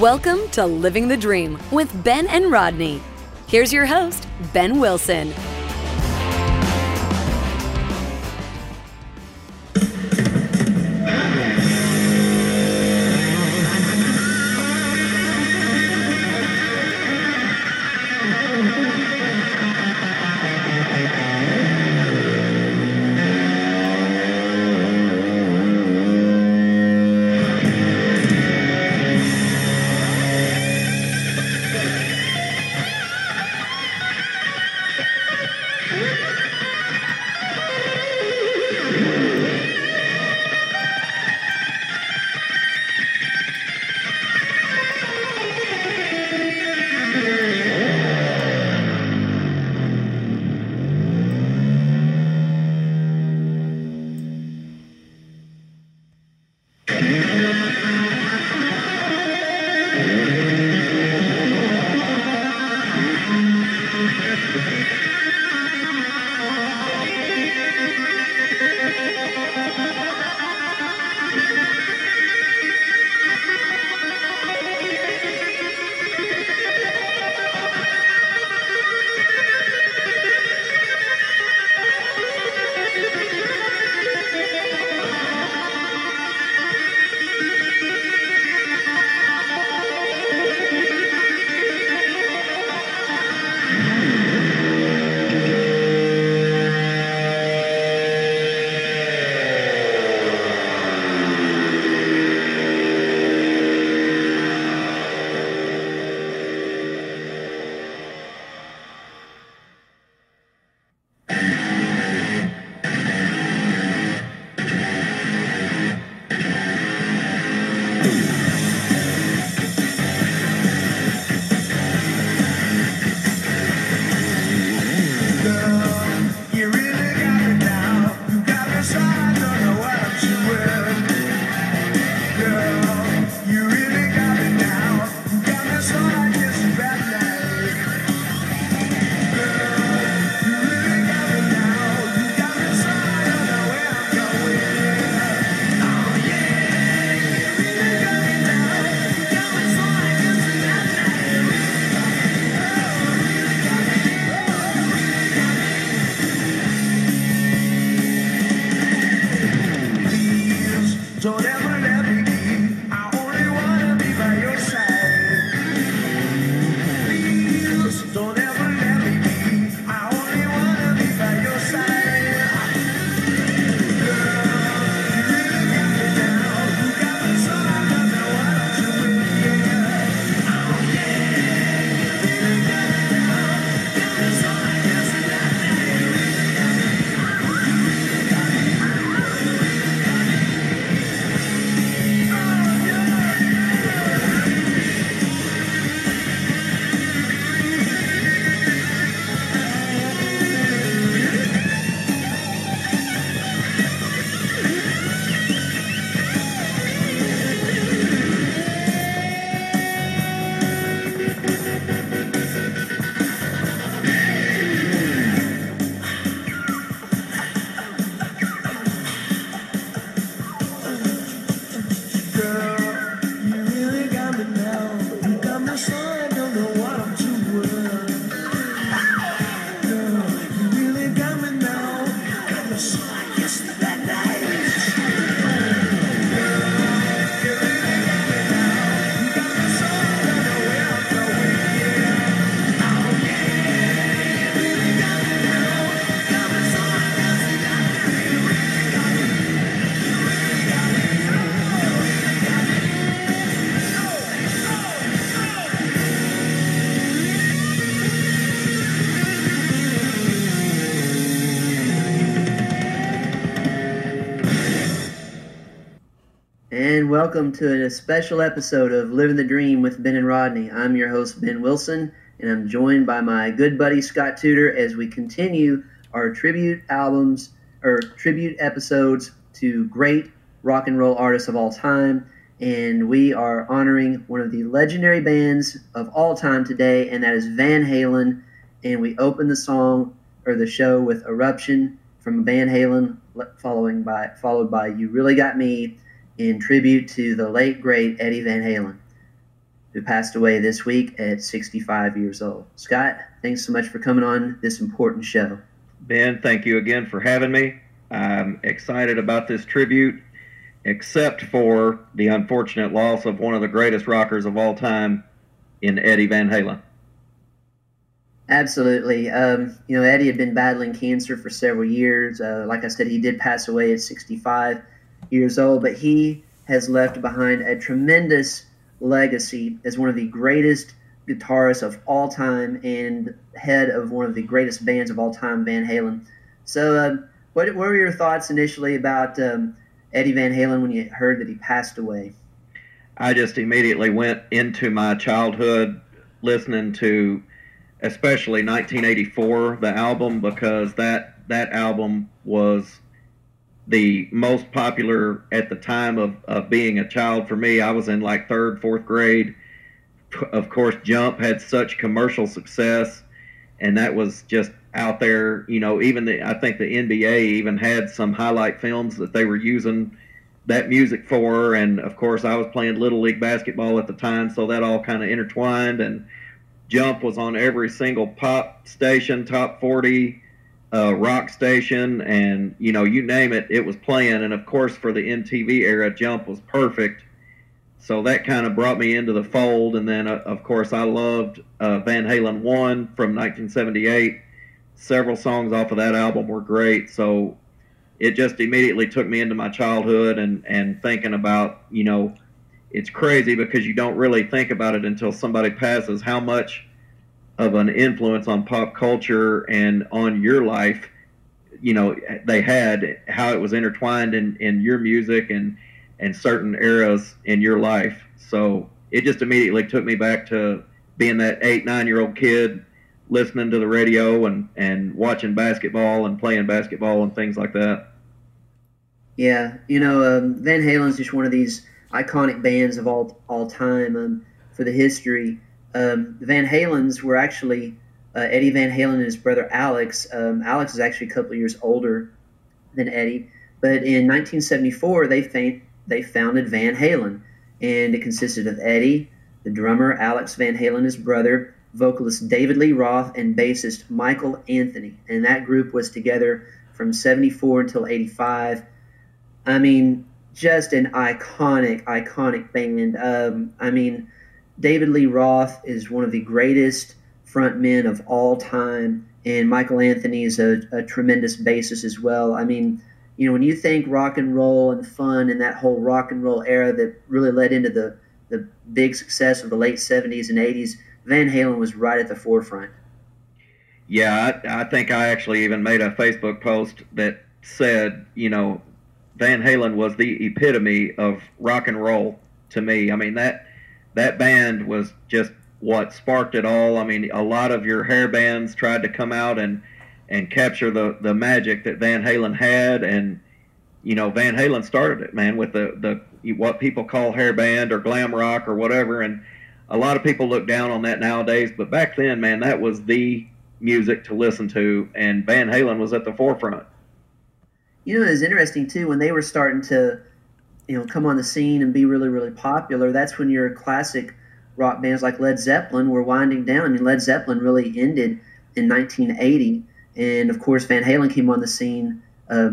Welcome to Living the Dream with Ben and Rodney. Here's your host, Ben Wilson. Welcome to a special episode of Living the Dream with Ben and Rodney. I'm your host, Ben Wilson, and I'm joined by my good buddy, Scott Tudor, as we continue our tribute albums or tribute episodes to great rock and roll artists of all time. And we are honoring one of the legendary bands of all time today, and that is Van Halen. And we open the song or the show with Eruption from Van Halen, following by followed by You Really Got Me in tribute to the late great Eddie Van Halen. who passed away this week at 65 years old. Scott, thanks so much for coming on this important show. Ben, thank you again for having me. I'm excited about this tribute, except for the unfortunate loss of one of the greatest rockers of all time in Eddie Van Halen. Absolutely. Um, you know, Eddie had been battling cancer for several years. Uh, like I said, he did pass away at 65 years old, but he has left behind a tremendous legacy as one of the greatest guitarists of all time and head of one of the greatest bands of all time, Van Halen. So, uh, what, what were your thoughts initially about um, Eddie Van Halen when you heard that he passed away? I just immediately went into my childhood listening to, especially 1984, the album, because that that album was the most popular at the time of, of being a child for me. I was in like third, fourth grade of course, Jump had such commercial success, and that was just out there. You know, even the I think the NBA even had some highlight films that they were using that music for, and of course, I was playing little league basketball at the time, so that all kind of intertwined. And Jump was on every single pop station, top forty. Uh, rock station and you know you name it it was playing and of course for the mtv era jump was perfect so that kind of brought me into the fold. And then, uh, of course, I loved uh, Van Halen 1 from 1978. Several songs off of that album were great. So it just immediately took me into my childhood and, and thinking about, you know, it's crazy because you don't really think about it until somebody passes how much of an influence on pop culture and on your life, you know, they had, how it was intertwined in, in your music and, and certain eras in your life. So it just immediately took me back to being that eight, nine year old kid listening to the radio and, and watching basketball and playing basketball and things like that. Yeah, you know, um, Van Halen's just one of these iconic bands of all all time um, for the history. Um, Van Halens were actually uh, Eddie Van Halen and his brother Alex. Um, Alex is actually a couple years older than Eddie, but in 1974 they they founded Van Halen, and it consisted of Eddie, the drummer Alex Van Halen, his brother, vocalist David Lee Roth, and bassist Michael Anthony. And that group was together from 74 until 85. I mean, just an iconic, iconic band. Um, I mean, David Lee Roth is one of the greatest frontmen of all time, and Michael Anthony is a, a tremendous bassist as well. I mean, you know, when you think rock and roll and fun and that whole rock and roll era that really led into the, the big success of the late 70s and 80s, Van Halen was right at the forefront. Yeah, I, I think I actually even made a Facebook post that said, you know, Van Halen was the epitome of rock and roll to me. I mean, that that band was just what sparked it all. I mean, a lot of your hair bands tried to come out and and capture the the magic that Van Halen had. And you know Van Halen started it man with the the what people call hair band or glam rock or whatever. And a lot of people look down on that nowadays. But back then man that was the music to listen to. And Van Halen was at the forefront. You know it was interesting too when they were starting to you know come on the scene and be really really popular that's when your classic rock bands like Led Zeppelin were winding down I mean Led Zeppelin really ended in 1980 and of course, Van Halen came on the scene uh,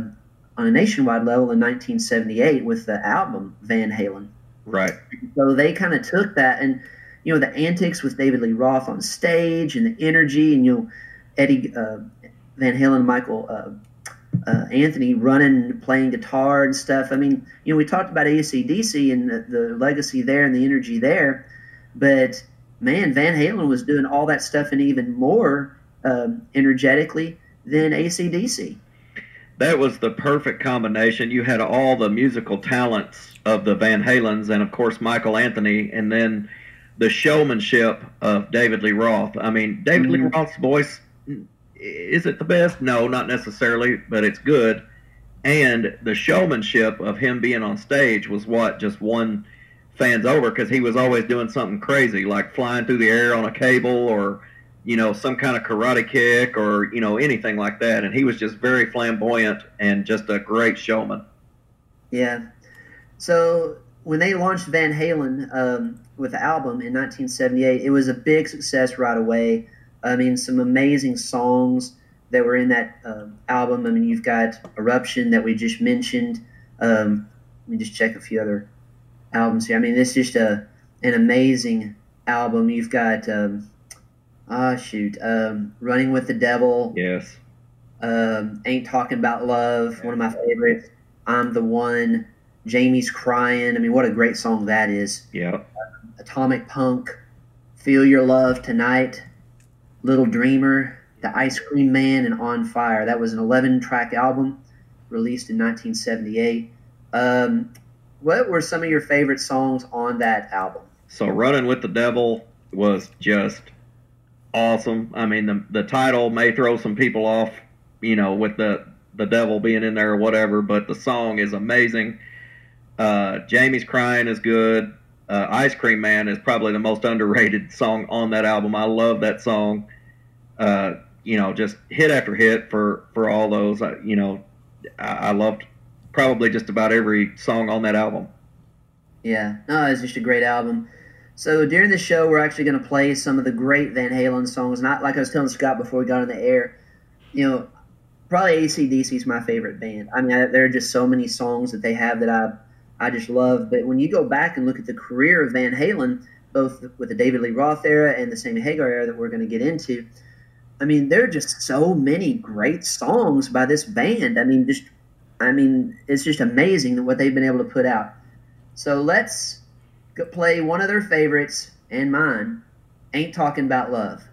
on a nationwide level in 1978 with the album Van Halen. Right. So they kind of took that and, you know, the antics with David Lee Roth on stage and the energy and, you know, Eddie uh, Van Halen, Michael uh, uh, Anthony running, playing guitar and stuff. I mean, you know, we talked about ACDC and the, the legacy there and the energy there, but man, Van Halen was doing all that stuff and even more um, energetically than ACDC. That was the perfect combination. You had all the musical talents of the Van Halens and, of course, Michael Anthony, and then the showmanship of David Lee Roth. I mean, David mm-hmm. Lee Roth's voice is it the best? No, not necessarily, but it's good. And the showmanship of him being on stage was what just won fans over because he was always doing something crazy, like flying through the air on a cable or you know, some kind of karate kick or, you know, anything like that. And he was just very flamboyant and just a great showman. Yeah. So when they launched Van Halen um, with the album in 1978, it was a big success right away. I mean, some amazing songs that were in that uh, album. I mean, you've got Eruption that we just mentioned. Um, let me just check a few other albums here. I mean, it's just a an amazing album. You've got um, ah shoot, um, Running with the Devil. Yes. Um, Ain't Talking About Love, one of my favorites. I'm the One. Jamie's Crying. I mean, what a great song that is. Yeah. Atomic Punk, Feel Your Love Tonight, Little Dreamer, The Ice Cream Man, and On Fire. That was an 11 track album released in 1978. Um, what were some of your favorite songs on that album? So, Running with the Devil was just awesome. I mean, the, the title may throw some people off, you know, with the, the devil being in there or whatever, but the song is amazing. Uh, Jamie's Crying is good. Uh, Ice Cream Man is probably the most underrated song on that album. I love that song. Uh, you know, just hit after hit for, for all those. You know, I, I loved probably just about every song on that album. Yeah, no, it's just a great album. So during the show, we're actually going to play some of the great Van Halen songs. Not like I was telling Scott before we got on the air. You know, probably ACDC is my favorite band. I mean, I, there are just so many songs that they have that I I just love. But when you go back and look at the career of Van Halen, both with the David Lee Roth era and the Sammy Hagar era that we're going to get into, I mean, there are just so many great songs by this band. I mean, just, I mean, it's just amazing what they've been able to put out. So let's play one of their favorites and mine. Ain't talking about love.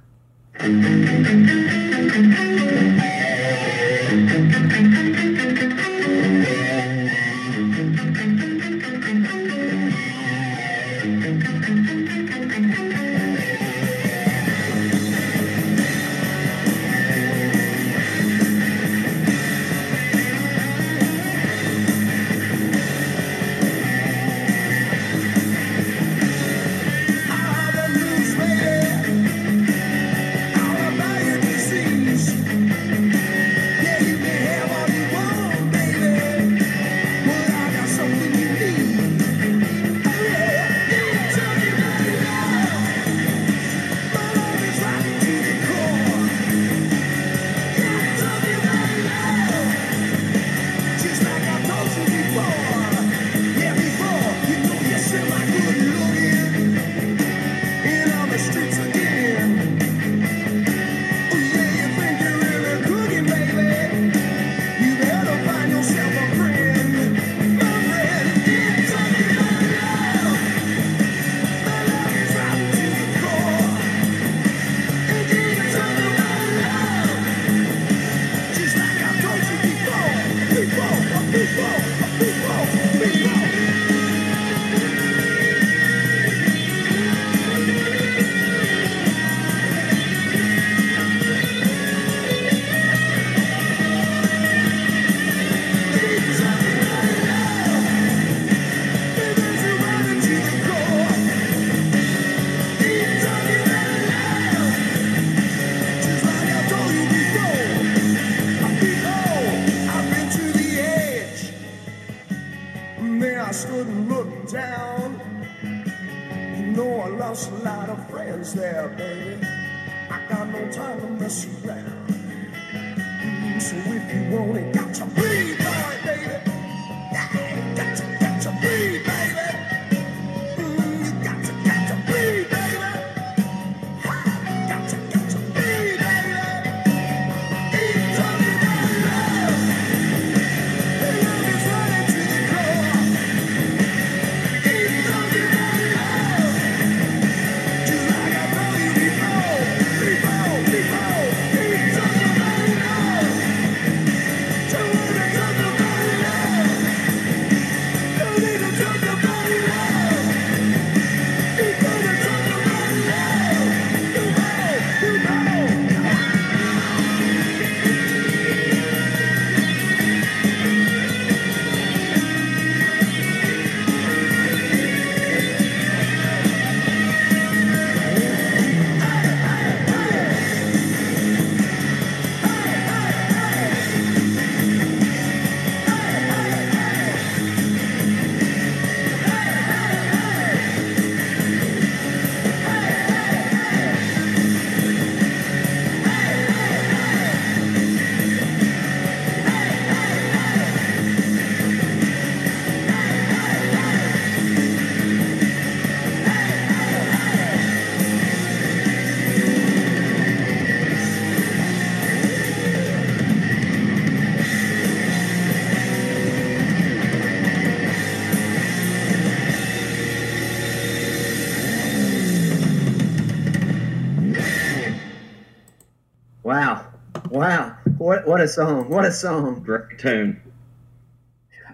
What a song! What a song! Great tune.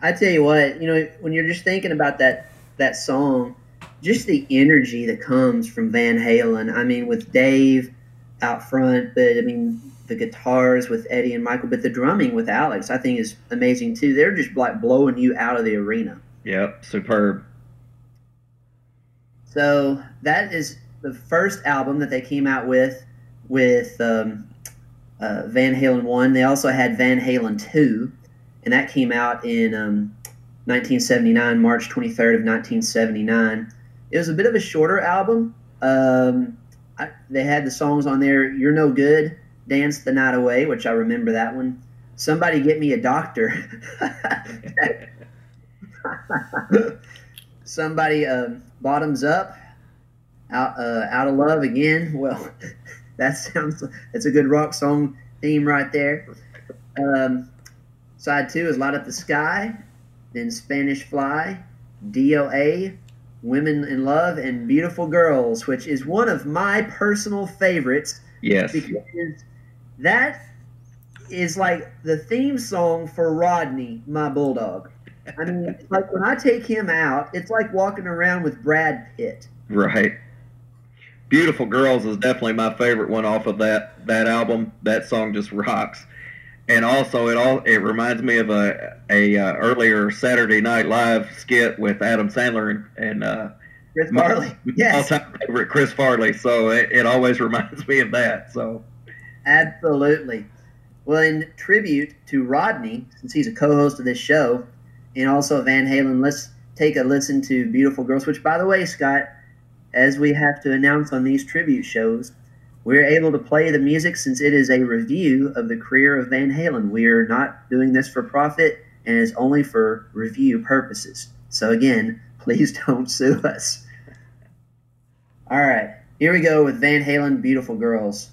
I tell you what, you know, when you're just thinking about that that song, just the energy that comes from Van Halen. I mean, with Dave out front, but I mean the guitars with Eddie and Michael, but the drumming with Alex, I think is amazing too. They're just like blowing you out of the arena. Yep, superb. So that is the first album that they came out with with um, uh, Van Halen one. They also had Van Halen two, and that came out in um, 1979, March 23rd of 1979. It was a bit of a shorter album. Um, I, they had the songs on there. You're no good. Dance the Night Away, which I remember that one. Somebody get me a doctor. Somebody um, bottoms up, out uh, out of love again. Well, that sounds that's a good rock song theme right there. Um, side two is Light Up the Sky, then Spanish Fly, DOA, Women in Love, and Beautiful Girls, which is one of my personal favorites. Yes. Because that is like the theme song for Rodney, my bulldog. I mean, like when I take him out, it's like walking around with Brad Pitt. Right. Beautiful Girls is definitely my favorite one off of that that album. That song just rocks. And also, it all it reminds me of a a uh, earlier Saturday Night Live skit with Adam Sandler and, and uh, Chris Farley. Yes. all-time favorite Chris Farley. So it, it always reminds me of that. So Absolutely. Well, in tribute to Rodney, since he's a co-host of this show, and also Van Halen, let's take a listen to "Beautiful Girls." Which, by the way, Scott, as we have to announce on these tribute shows, we're able to play the music since it is a review of the career of Van Halen. We are not doing this for profit, and it's only for review purposes. So again, please don't sue us. All right, here we go with Van Halen, "Beautiful Girls."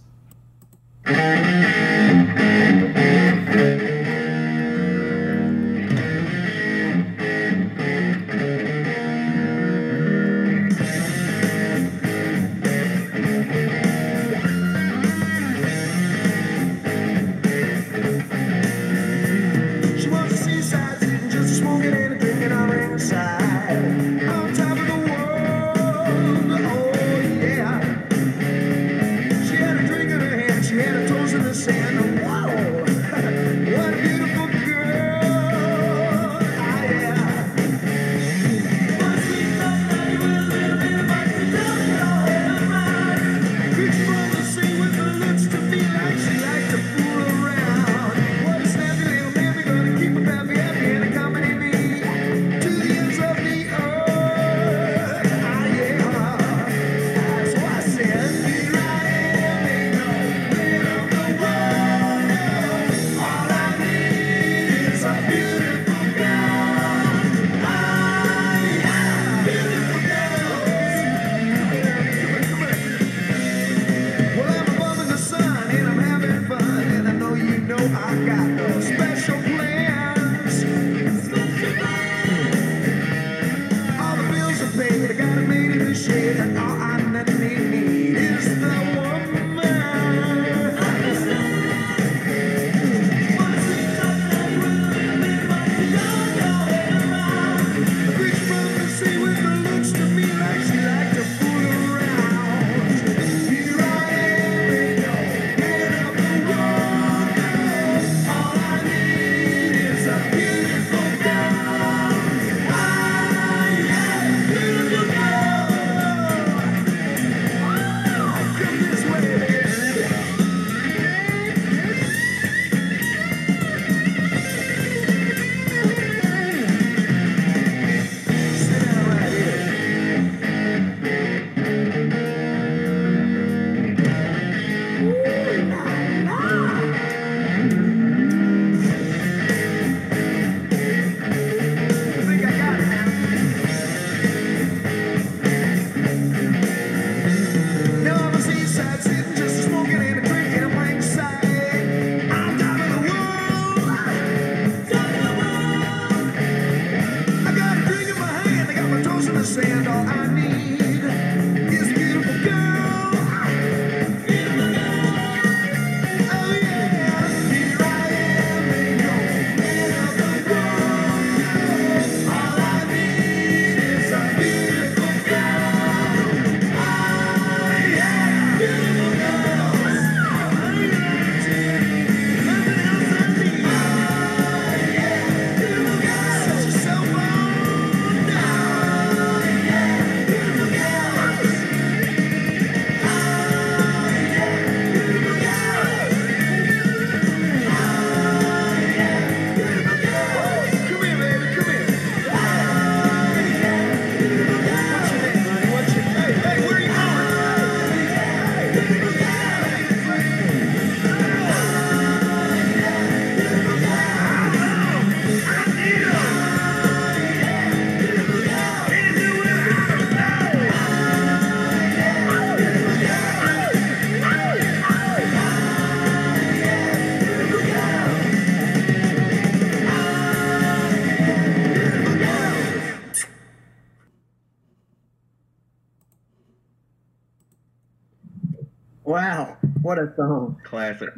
What a song! Classic.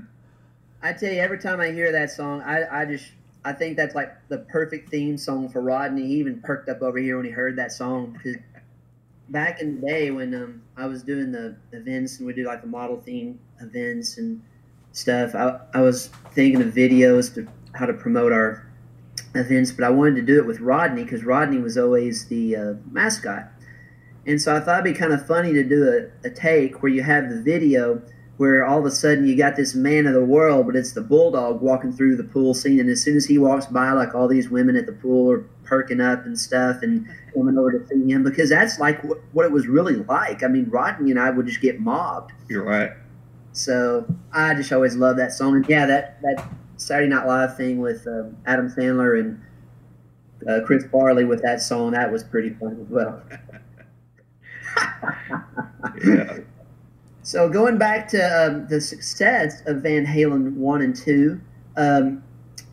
I tell you, every time I hear that song, I, I just I think that's like the perfect theme song for Rodney. He even perked up over here when he heard that song because back in the day when um, I was doing the events and we do like the model theme events and stuff, I, I was thinking of videos to how to promote our events, but I wanted to do it with Rodney because Rodney was always the uh, mascot. And so I thought it'd be kind of funny to do a, a take where you have the video where all of a sudden you got this man of the world, but it's the bulldog walking through the pool scene, and as soon as he walks by, like all these women at the pool are perking up and stuff and coming over to see him because that's like what, what it was really like. I mean, Rodney and I would just get mobbed. You're right. So I just always love that song, and yeah, that that Saturday Night Live thing with um, Adam Sandler and uh, Chris Farley with that song that was pretty fun as well. Yeah. So going back to um, the success of Van Halen one and two, um,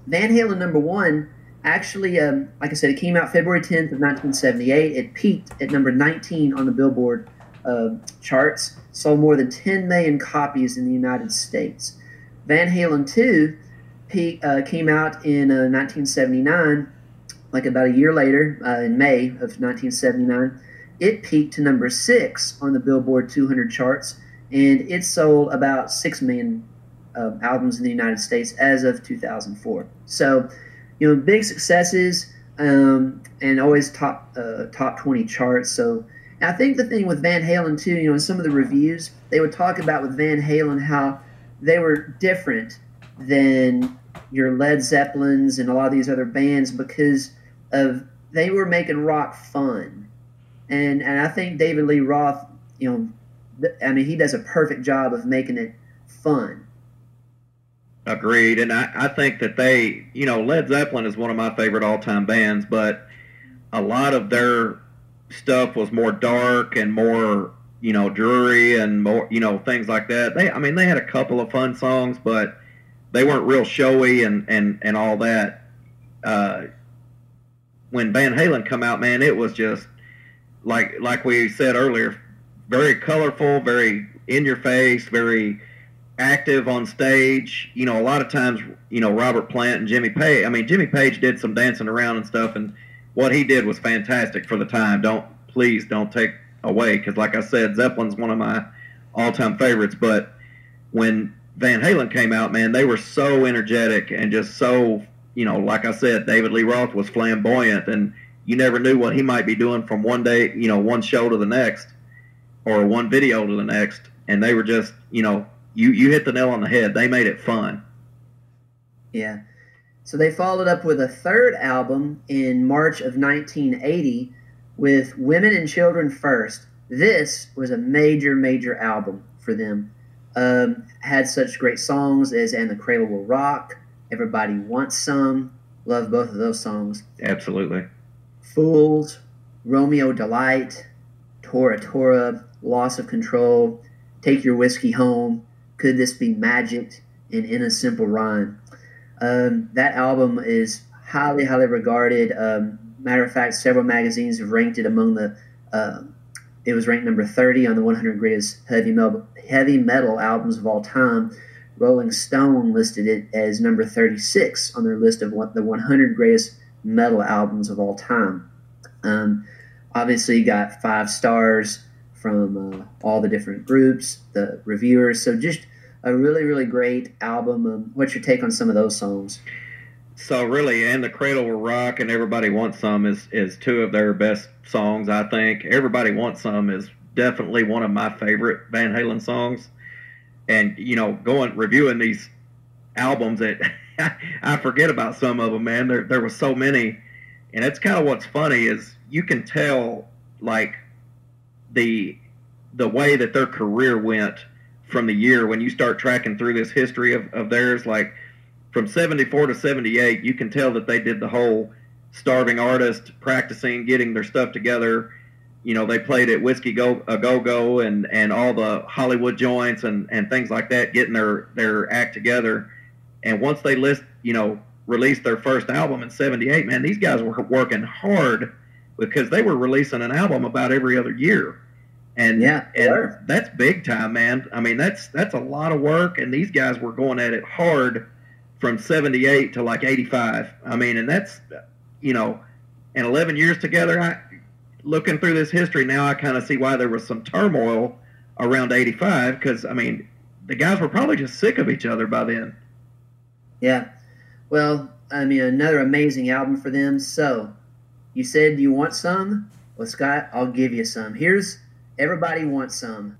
Van Halen number one actually, um, like I said, it came out February tenth of nineteen seventy eight. It peaked at number nineteen on the Billboard uh, charts, sold more than ten million copies in the United States. Van Halen two peak, uh, came out in uh, nineteen seventy nine, like about a year later, uh, in May of nineteen seventy nine. It peaked to number six on the Billboard 200 charts and it sold about six million uh, albums in the United States as of 2004. So, you know, big successes um, and always top uh, top 20 charts. So, I think the thing with Van Halen too, you know, in some of the reviews they would talk about with Van Halen how they were different than your Led Zeppelins and a lot of these other bands because of they were making rock fun. And and I think David Lee Roth, you know, I mean, he does a perfect job of making it fun. Agreed. And I, I think that they, you know, Led Zeppelin is one of my favorite all time bands, but a lot of their stuff was more dark and more, you know, dreary and more, you know, things like that. They, I mean, they had a couple of fun songs, but they weren't real showy and, and, and all that. Uh, when Van Halen come out, man, it was just like, like we said earlier, very colorful, very in your face, very active on stage. You know, a lot of times, you know, Robert Plant and Jimmy Page. I mean, Jimmy Page did some dancing around and stuff, and what he did was fantastic for the time. Don't please don't take away because, like I said, Zeppelin's one of my all-time favorites. But when Van Halen came out, man, they were so energetic and just so, you know, like I said, David Lee Roth was flamboyant, and you never knew what he might be doing from one day, you know, one show to the next or one video to the next, and they were just, you know, you you hit the nail on the head. They made it fun. Yeah. So they followed up with a third album in March of 1980 with Women and Children First. This was a major, major album for them. Um, had such great songs as And the Cradle Will Rock, Everybody Wants Some. Love both of those songs. Absolutely. Fools, Romeo Delight, Tora Tora, Loss of Control, Take Your Whiskey Home, Could This Be Magic, and In a Simple Rhyme. Um, that album is highly, highly regarded. Um, matter of fact, several magazines have ranked it among the. Uh, it was ranked number 30 on the 100 greatest heavy metal, heavy metal albums of all time. Rolling Stone listed it as number 36 on their list of what, the 100 greatest metal albums of all time. Um, obviously, got five stars from uh, all the different groups, the reviewers. So just a really, really great album. Um, what's your take on some of those songs? So really, and the Cradle Will Rock and Everybody Wants Some is is two of their best songs. I think Everybody Wants Some is definitely one of my favorite Van Halen songs. And you know, going reviewing these albums that I forget about some of them, man. There there was so many, and it's kind of what's funny is you can tell like the the way that their career went from the year when you start tracking through this history of, of theirs like from 74 to 78 you can tell that they did the whole starving artist practicing getting their stuff together. You know they played at whiskey go uh, a go go and and all the hollywood joints and and things like that getting their their act together. And once they list you know released their first album in 78 man these guys were working hard because they were releasing an album about every other year And Yeah, and sure. that's big time, man. I mean, that's that's a lot of work, and these guys were going at it hard from '78 to like '85. I mean, and that's you know, and 11 years together. I, looking through this history now, I kind of see why there was some turmoil around '85 because I mean, the guys were probably just sick of each other by then. Yeah. Well, I mean, another amazing album for them. So, you said you want some? Well, Scott, I'll give you some. Here's Everybody Wants Some.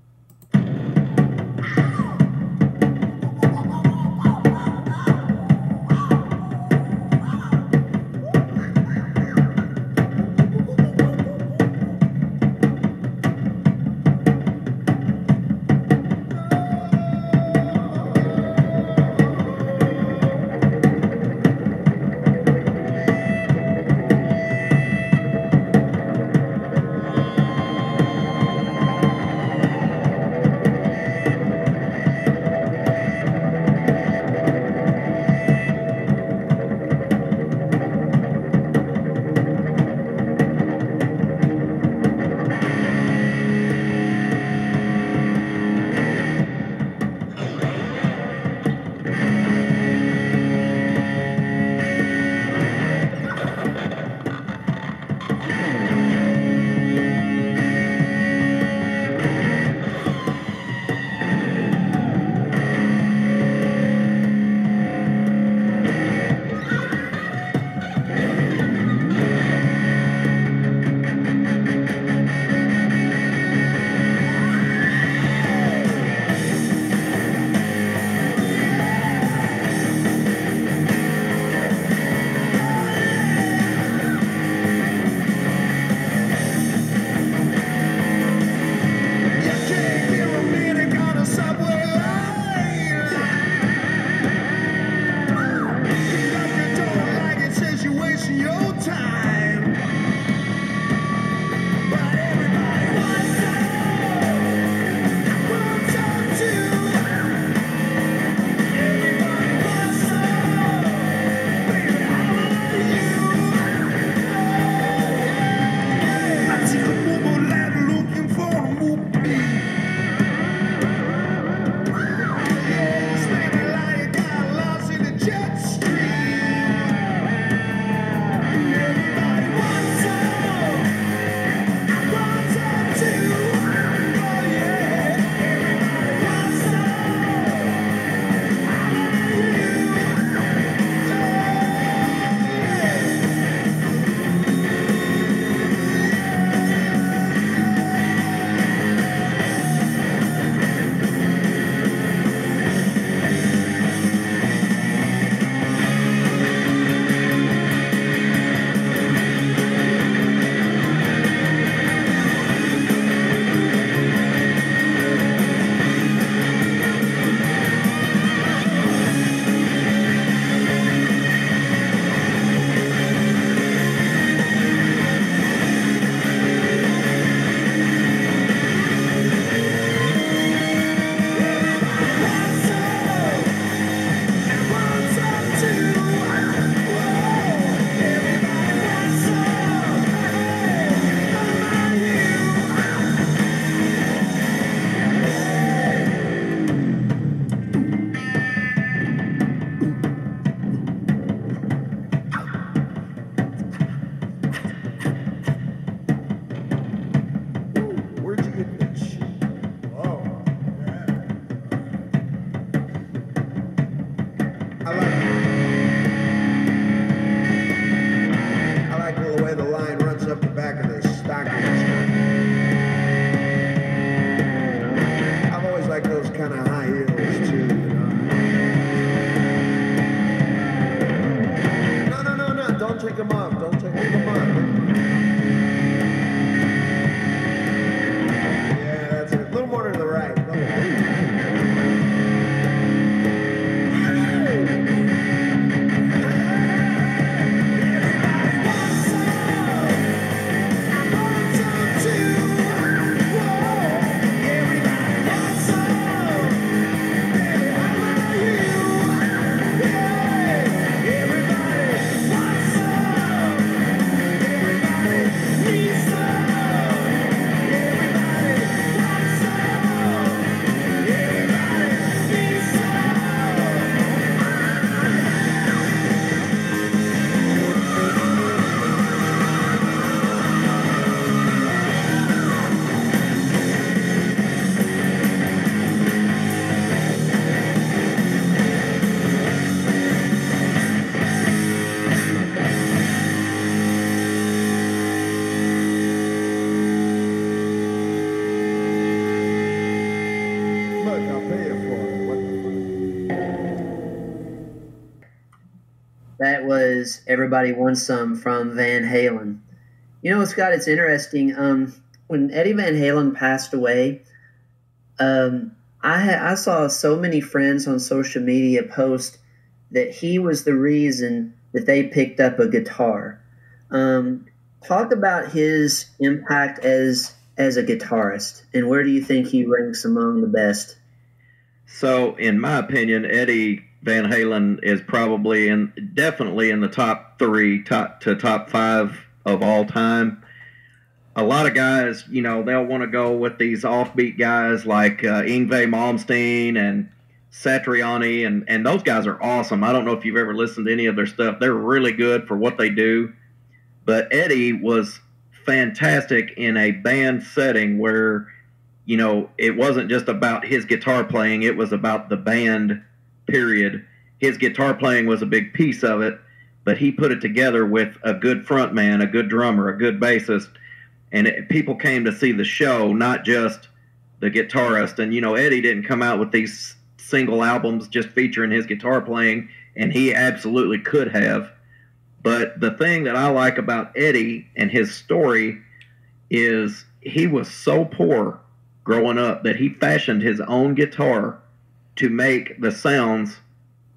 Everybody wants some from Van Halen. You know, Scott, it's interesting. Um, when Eddie Van Halen passed away, um, I ha- I saw so many friends on social media post that he was the reason that they picked up a guitar. Um, talk about his impact as as a guitarist, and where do you think he ranks among the best? So, in my opinion, Eddie Van Halen is probably in definitely in the top three, top to top five of all time. A lot of guys, you know, they'll want to go with these offbeat guys like uh, Yngwie Malmsteen and Satriani, and and those guys are awesome. I don't know if you've ever listened to any of their stuff; they're really good for what they do. But Eddie was fantastic in a band setting where you know, it wasn't just about his guitar playing, it was about the band, period. His guitar playing was a big piece of it, but he put it together with a good front man, a good drummer, a good bassist, and it, people came to see the show, not just the guitarist. And, you know, Eddie didn't come out with these single albums just featuring his guitar playing, and he absolutely could have. But the thing that I like about Eddie and his story is he was so poor growing up that he fashioned his own guitar to make the sounds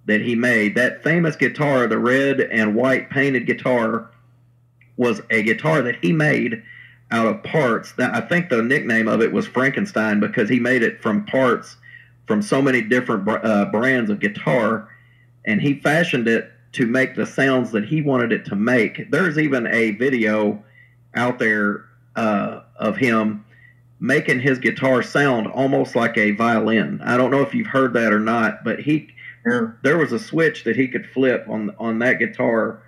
that he made. That famous guitar, the red and white painted guitar, was a guitar that he made out of parts. That I think the nickname of it was Frankenstein because he made it from parts from so many different uh, brands of guitar, and he fashioned it to make the sounds that he wanted it to make. There's even a video out there uh, of him making his guitar sound almost like a violin. I don't know if you've heard that or not, but he Yeah. there was a switch that he could flip on on that guitar,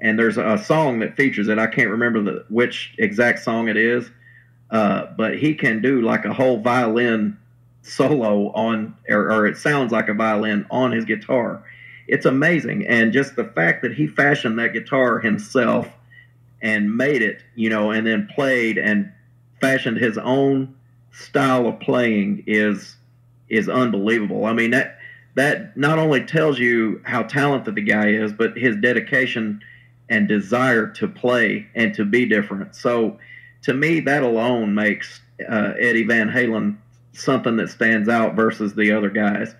and there's a song that features it. I can't remember the which exact song it is, uh, but he can do like a whole violin solo on, or, or it sounds like a violin on his guitar. It's amazing, and just the fact that he fashioned that guitar himself and made it, you know, and then played and fashioned his own style of playing is is unbelievable. I mean that that not only tells you how talented the guy is, but his dedication and desire to play and to be different. So, to me, that alone makes uh, Eddie Van Halen something that stands out versus the other guys.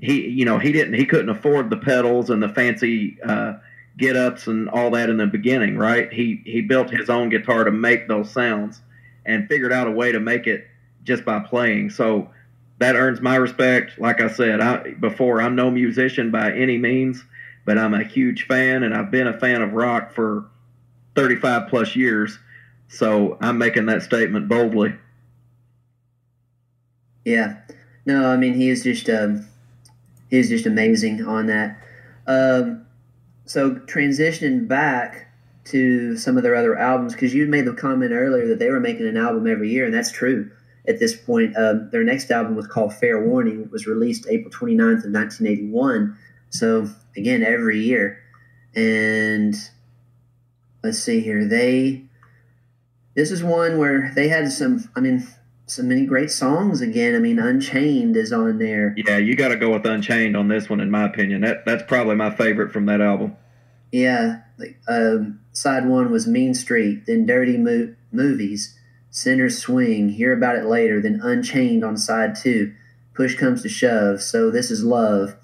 He, you know, he didn't, he couldn't afford the pedals and the fancy uh, get ups and all that in the beginning, right? He he built his own guitar to make those sounds and figured out a way to make it just by playing. So that earns my respect. Like I said I, before, I'm no musician by any means, but I'm a huge fan, and I've been a fan of rock for 35 plus years. So I'm making that statement boldly. Yeah. No, I mean he is just um, he's just amazing on that. Um, so transitioning back to some of their other albums, because you made the comment earlier that they were making an album every year, and that's true. At this point, um, their next album was called Fair Warning. It was released April 29th of 1981. So again, every year. And let's see here. They this is one where they had some. I mean, so many great songs again. I mean, Unchained is on there. Yeah, you got to go with Unchained on this one, in my opinion. That that's probably my favorite from that album. Yeah, like um, side one was Mean Street, then Dirty Mo- Movies, Sinner's Swing, Hear About It Later, then Unchained on side two, Push Comes to Shove, So This Is Love,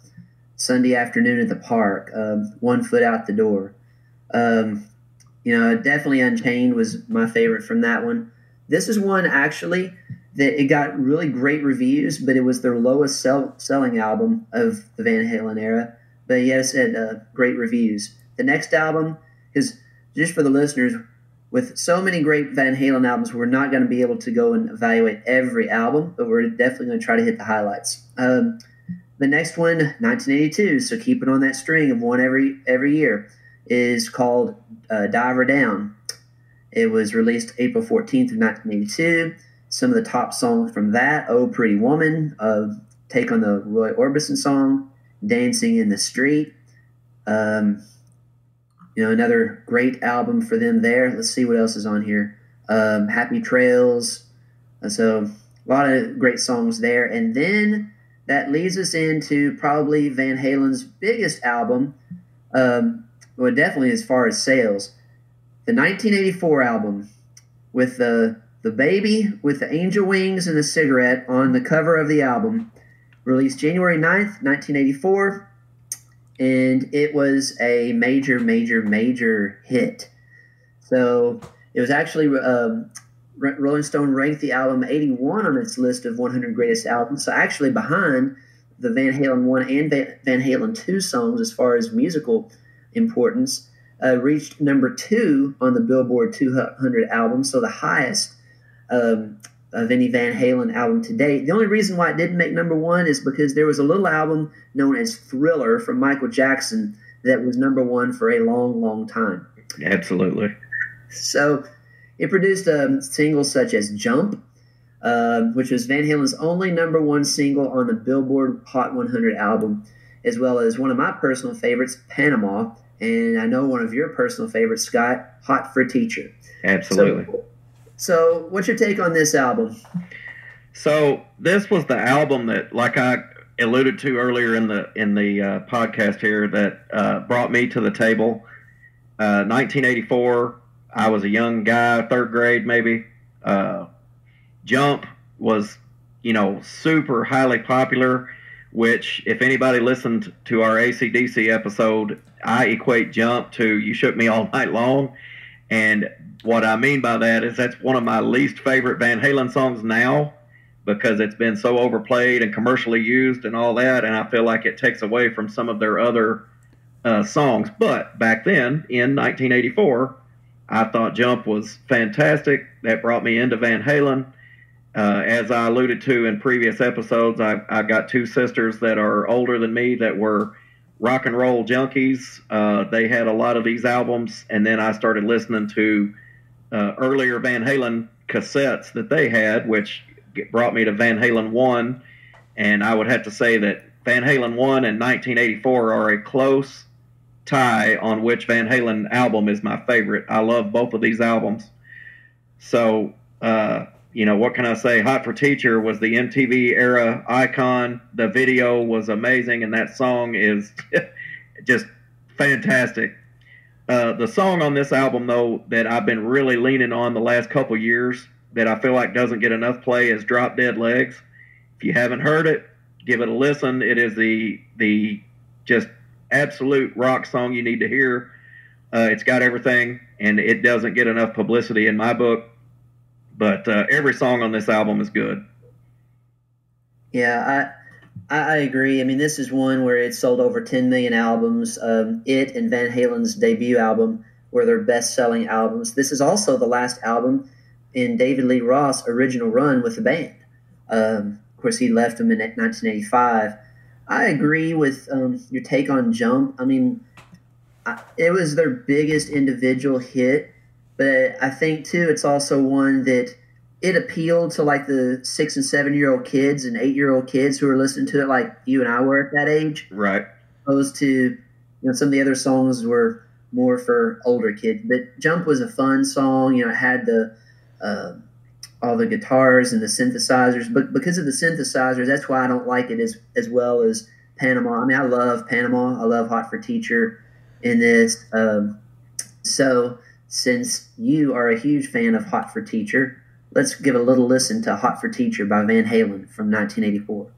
Sunday Afternoon at the Park, um, One Foot Out the Door. Um, you know, definitely Unchained was my favorite from that one. This is one actually that it got really great reviews, but it was their lowest sell- selling album of the Van Halen era. But yes, it had uh, great reviews. The next album, because just for the listeners, with so many great Van Halen albums, we're not going to be able to go and evaluate every album, but we're definitely going to try to hit the highlights. Um, the next one, 1982, so keeping on that string of one every every year, is called uh, Diver Down. It was released April 14th of 1982. Some of the top songs from that, Oh Pretty Woman, uh, take on the Roy Orbison song, Dancing in the Street. Um, you know, another great album for them there. Let's see what else is on here. Um, Happy Trails. Uh, So, a lot of great songs there. And then that leads us into probably Van Halen's biggest album, um, well, definitely as far as sales, the 1984 album with the the baby with the angel wings and the cigarette on the cover of the album, released January 9th, 1984, and it was a major, major, major hit. So it was actually um, Rolling Stone ranked the album 81 on its list of 100 greatest albums. So actually behind the Van Halen 1 and Van, Halen 2 songs as far as musical importance, uh, reached number two on the Billboard 200 albums, so the highest um, of any Van Halen album to date. The only reason why it didn't make number one is because there was a little album known as Thriller from Michael Jackson that was number one for a long, long time. Absolutely. So it produced um, singles such as Jump, um, which was Van Halen's only number one single on the Billboard Hot 100 album, as well as one of my personal favorites, Panama, and I know one of your personal favorites, Scott, Hot for Teacher. Absolutely. So, so what's your take on this album? So this was the album that, like I alluded to earlier in the in the uh, podcast here, that uh, brought me to the table. Uh, 1984. I was a young guy, third grade maybe. Uh, Jump was, you know, super highly popular. Which, if anybody listened to our ACDC episode, I equate Jump to "You Shook Me All Night Long," and what I mean by that is that's one of my least favorite Van Halen songs now because it's been so overplayed and commercially used and all that, and I feel like it takes away from some of their other uh, songs. But back then, in 1984, I thought Jump was fantastic. That brought me into Van Halen. Uh, as I alluded to in previous episodes, I've, I've got two sisters that are older than me that were rock and roll junkies. Uh, they had a lot of these albums, and then I started listening to uh, earlier Van Halen cassettes that they had, which brought me to Van Halen 1. And I would have to say that Van Halen 1 and 1984 are a close tie on which Van Halen album is my favorite. I love both of these albums. So, uh, you know, what can I say? Hot for Teacher was the MTV era icon. The video was amazing, and that song is just fantastic. Uh, the song on this album, though, that I've been really leaning on the last couple years that I feel like doesn't get enough play is "Drop Dead Legs." If you haven't heard it, give it a listen. It is the the just absolute rock song you need to hear. Uh, it's got everything, and it doesn't get enough publicity in my book. But uh, every song on this album is good. Yeah, I, I agree. I mean, this is one where it sold over 10 million albums. Um, it and Van Halen's debut album were their best-selling albums. This is also the last album in David Lee Roth's original run with the band. Um, of course, he left them in 1985. I agree with um, your take on Jump. I mean, I, it was their biggest individual hit, but I think too it's also one that it appealed to like the six and seven year old kids and eight year old kids who were listening to it, like you and I were at that age, Right. opposed to you know some of the other songs were more for older kids. But Jump was a fun song. You know, it had the uh, all the guitars and the synthesizers, but because of the synthesizers, that's why I don't like it as as well as Panama. I mean, I love Panama. I love Hot for Teacher in this. Um, so, since you are a huge fan of Hot for Teacher, let's give a little listen to Hot for Teacher by Van Halen from 1984.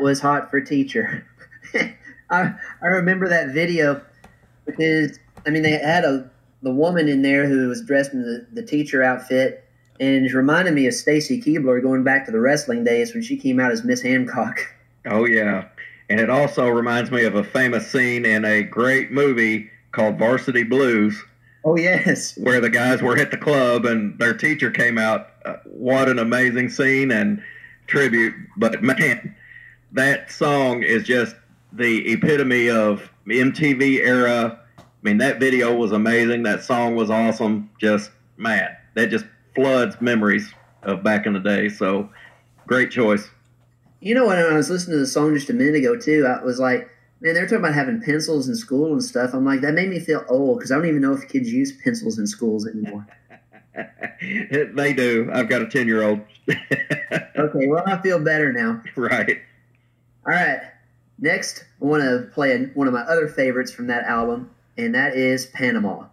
That was hot for teacher. I I remember that video because I mean they had a the woman in there who was dressed in the, the teacher outfit and it reminded me of Stacy Keibler going back to the wrestling days when she came out as Miss Hancock. Oh yeah, and it also reminds me of a famous scene in a great movie called Varsity Blues, Oh yes. where the guys were at the club and their teacher came out. Uh, what an amazing scene and tribute! But man, that song is just the epitome of MTV era. I mean, that video was amazing. That song was awesome. Just man, that just floods memories of back in the day. So, great choice. You know what? When I was listening to the song just a minute ago too, I was like, man, they were talking about having pencils in school and stuff. I'm like, that made me feel old because I don't even know if kids use pencils in schools anymore. they do. I've got a 10 year old. Okay, well, I feel better now. right. All right. Next, I want to play one of my other favorites from that album, and that is Panama.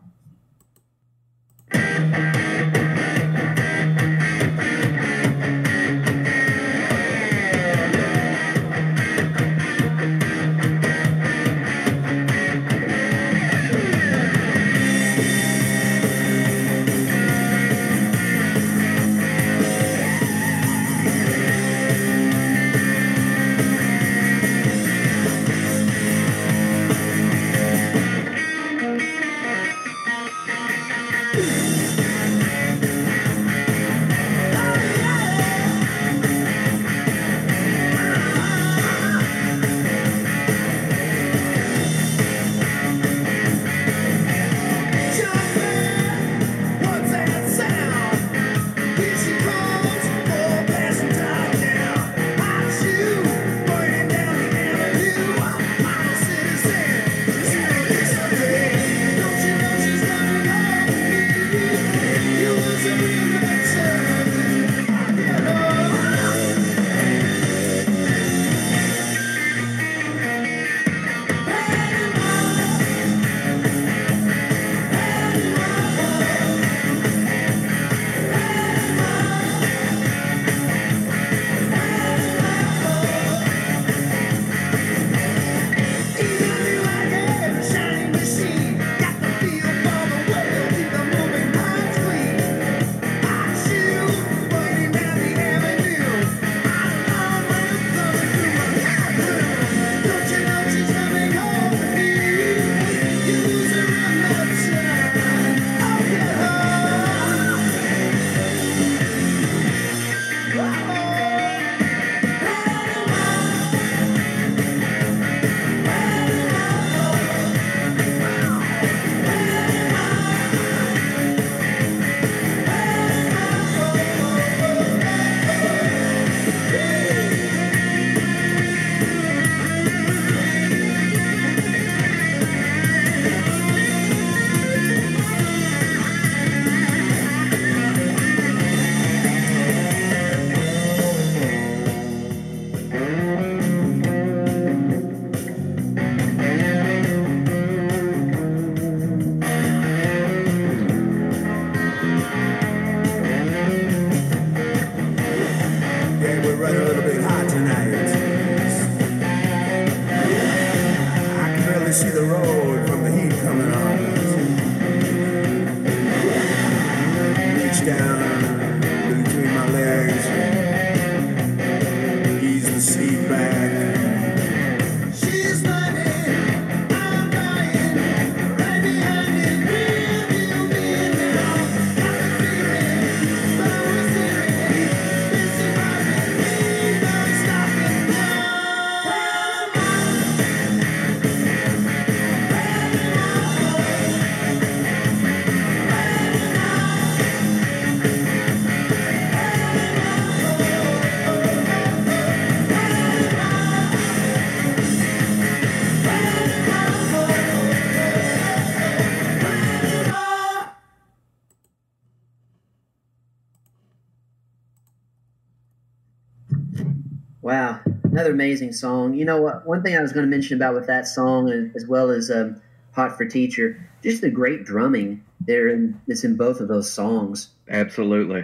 Wow, another amazing song. You know what? One thing I was going to mention about with that song, as, as well as um, "Hot for Teacher," just the great drumming there. In, it's in both of those songs. Absolutely.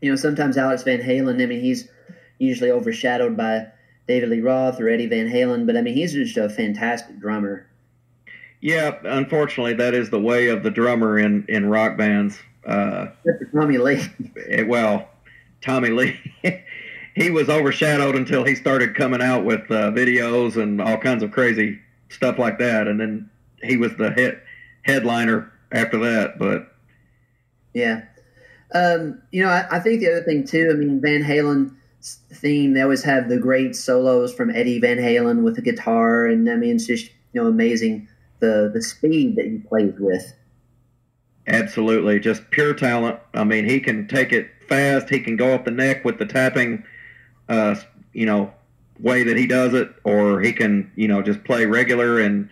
You know, sometimes Alex Van Halen. I mean, he's usually overshadowed by David Lee Roth or Eddie Van Halen, but I mean, he's just a fantastic drummer. Yeah, unfortunately, that is the way of the drummer in in rock bands. Uh, Tommy Lee. well, Tommy Lee, he was overshadowed until he started coming out with uh, videos and all kinds of crazy stuff like that, and then he was the hit headliner after that. But Yeah. Um, you know, I, I think the other thing too. I mean, Van Halen's theme. They always have the great solos from Eddie Van Halen with the guitar, and I mean, it's just you know amazing the the speed that he plays with. absolutely, just pure talent. I mean, he can take it fast. He can go up the neck with the tapping, uh, you know, way that he does it, or he can, you know, just play regular and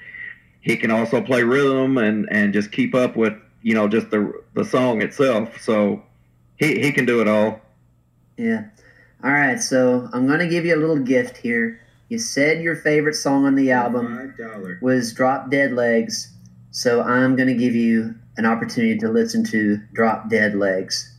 he can also play rhythm and and just keep up with you know just the the song itself so he he can do it all Yeah. All right, so I'm gonna give you a little gift here. You said your favorite song on the album Five dollar. was Drop Dead Legs, so I'm gonna give you an opportunity to listen to Drop Dead Legs.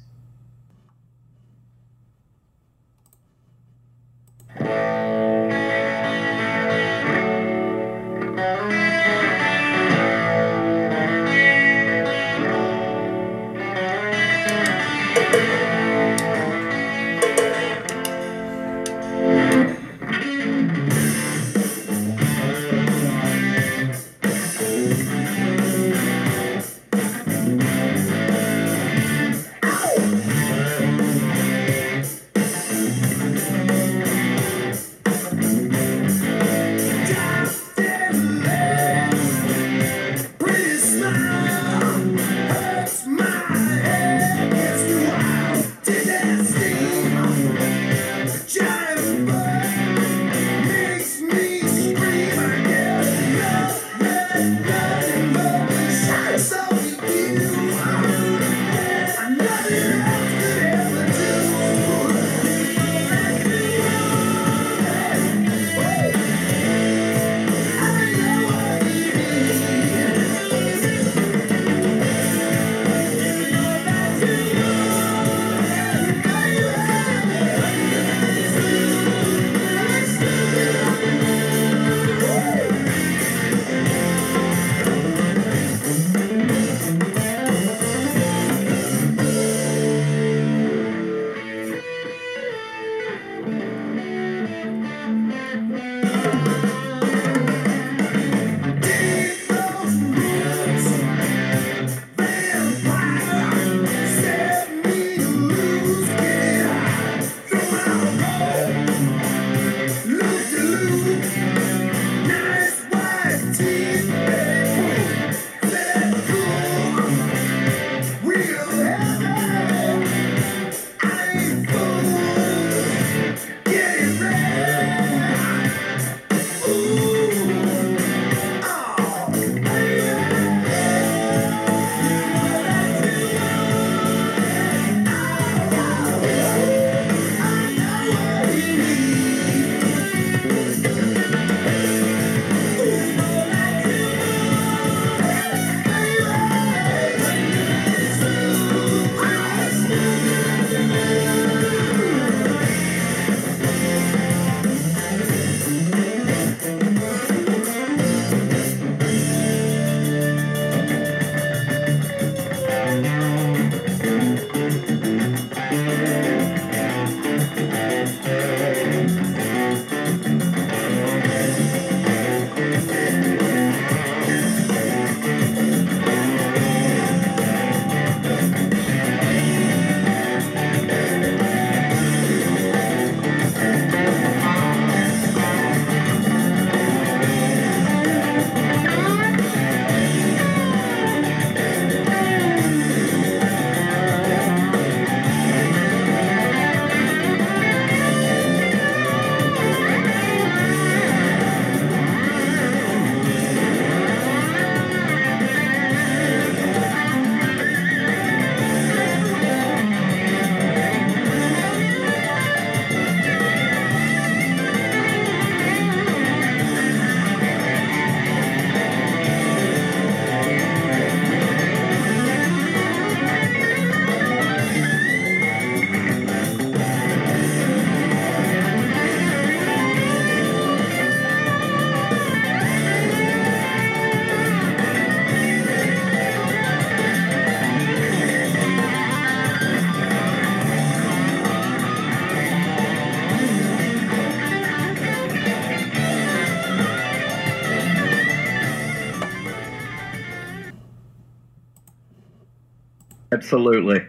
Absolutely.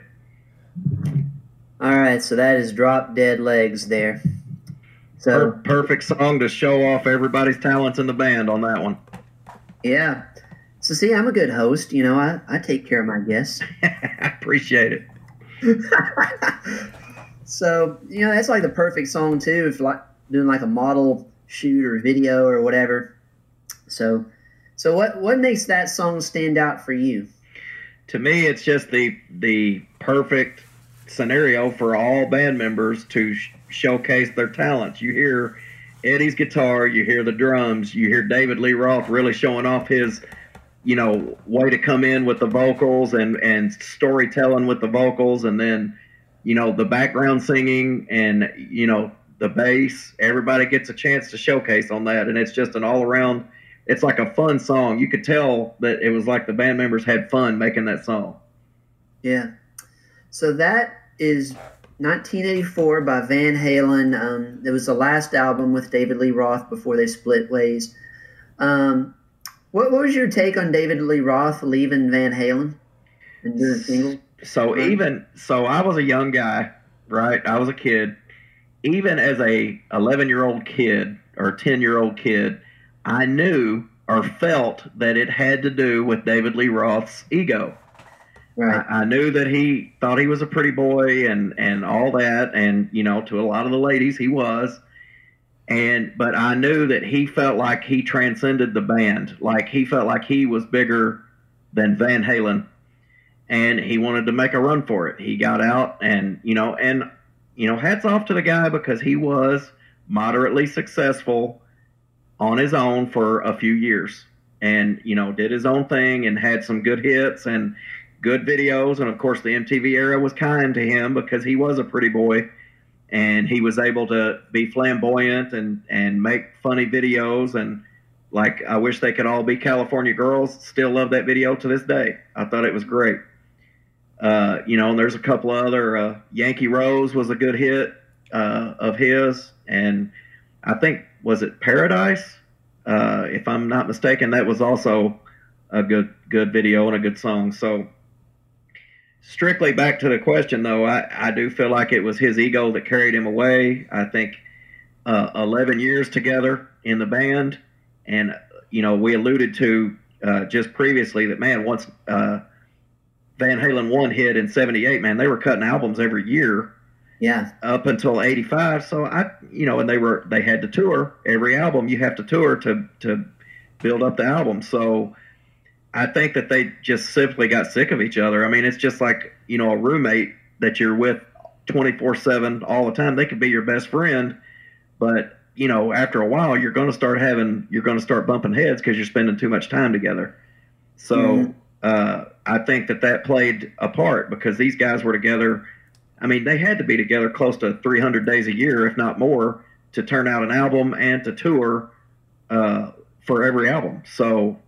All right, so that is Drop Dead Legs there. So Per- perfect song to show off everybody's talents in the band on that one. yeah. So see, I'm a good host. You know, I, I take care of my guests. I appreciate it. so you know, that's like the perfect song too. If like doing like a model shoot or video or whatever. So, so what what makes that song stand out for you? To me, it's just the the perfect scenario for all band members to sh- showcase their talents. You hear Eddie's guitar, you hear the drums, you hear David Lee Roth really showing off his, you know, way to come in with the vocals and and storytelling with the vocals, and then, you know, the background singing and you know the bass. Everybody gets a chance to showcase on that, and it's just an all around. It's like a fun song. You could tell that it was like the band members had fun making that song. Yeah. So that is 1984 by Van Halen. Um, it was the last album with David Lee Roth before they split ways. Um, what, what was your take on David Lee Roth leaving Van Halen and doing a single? So Right. even so, I was a young guy, right? I was a kid. Even as a 11 year old kid or 10 year old kid, I knew or felt that it had to do with David Lee Roth's ego. Right. I, I knew that he thought he was a pretty boy and and all that, and you know, to a lot of the ladies, he was. And but I knew that he felt like he transcended the band, like he felt like he was bigger than Van Halen, and he wanted to make a run for it. He got out, and you know, and you know, hats off to the guy because he was moderately successful on his own for a few years, and you know, did his own thing and had some good hits and good videos, and of course the MTV era was kind to him because he was a pretty boy, and he was able to be flamboyant and and make funny videos and like I wish they could all be California girls. Still love that video to this day. I thought it was great. Uh, you know, and there's a couple other uh, Yankee Rose was a good hit uh, of his, and I think was it Paradise, uh, if I'm not mistaken. That was also a good good video and a good song. So strictly back to the question though, I, I do feel like it was his ego that carried him away. I think uh, 11 years together in the band, and you know we alluded to uh, just previously that man once uh, Van Halen one hit in '78, man they were cutting albums every year Yeah. up until 85 so i you know and they were they had to tour every album. You have to tour to to build up the album. So i think that they just simply got sick of each other. I mean it's just like you know a roommate that you're with 24/7 all the time. They could be your best friend but you know after a while you're going to start having you're going to start bumping heads because you're spending too much time together. So Mhm. uh, i think that that played a part because these guys were together I mean, they had to be together close to 300 days a year, if not more, to turn out an album and to tour uh, for every album. So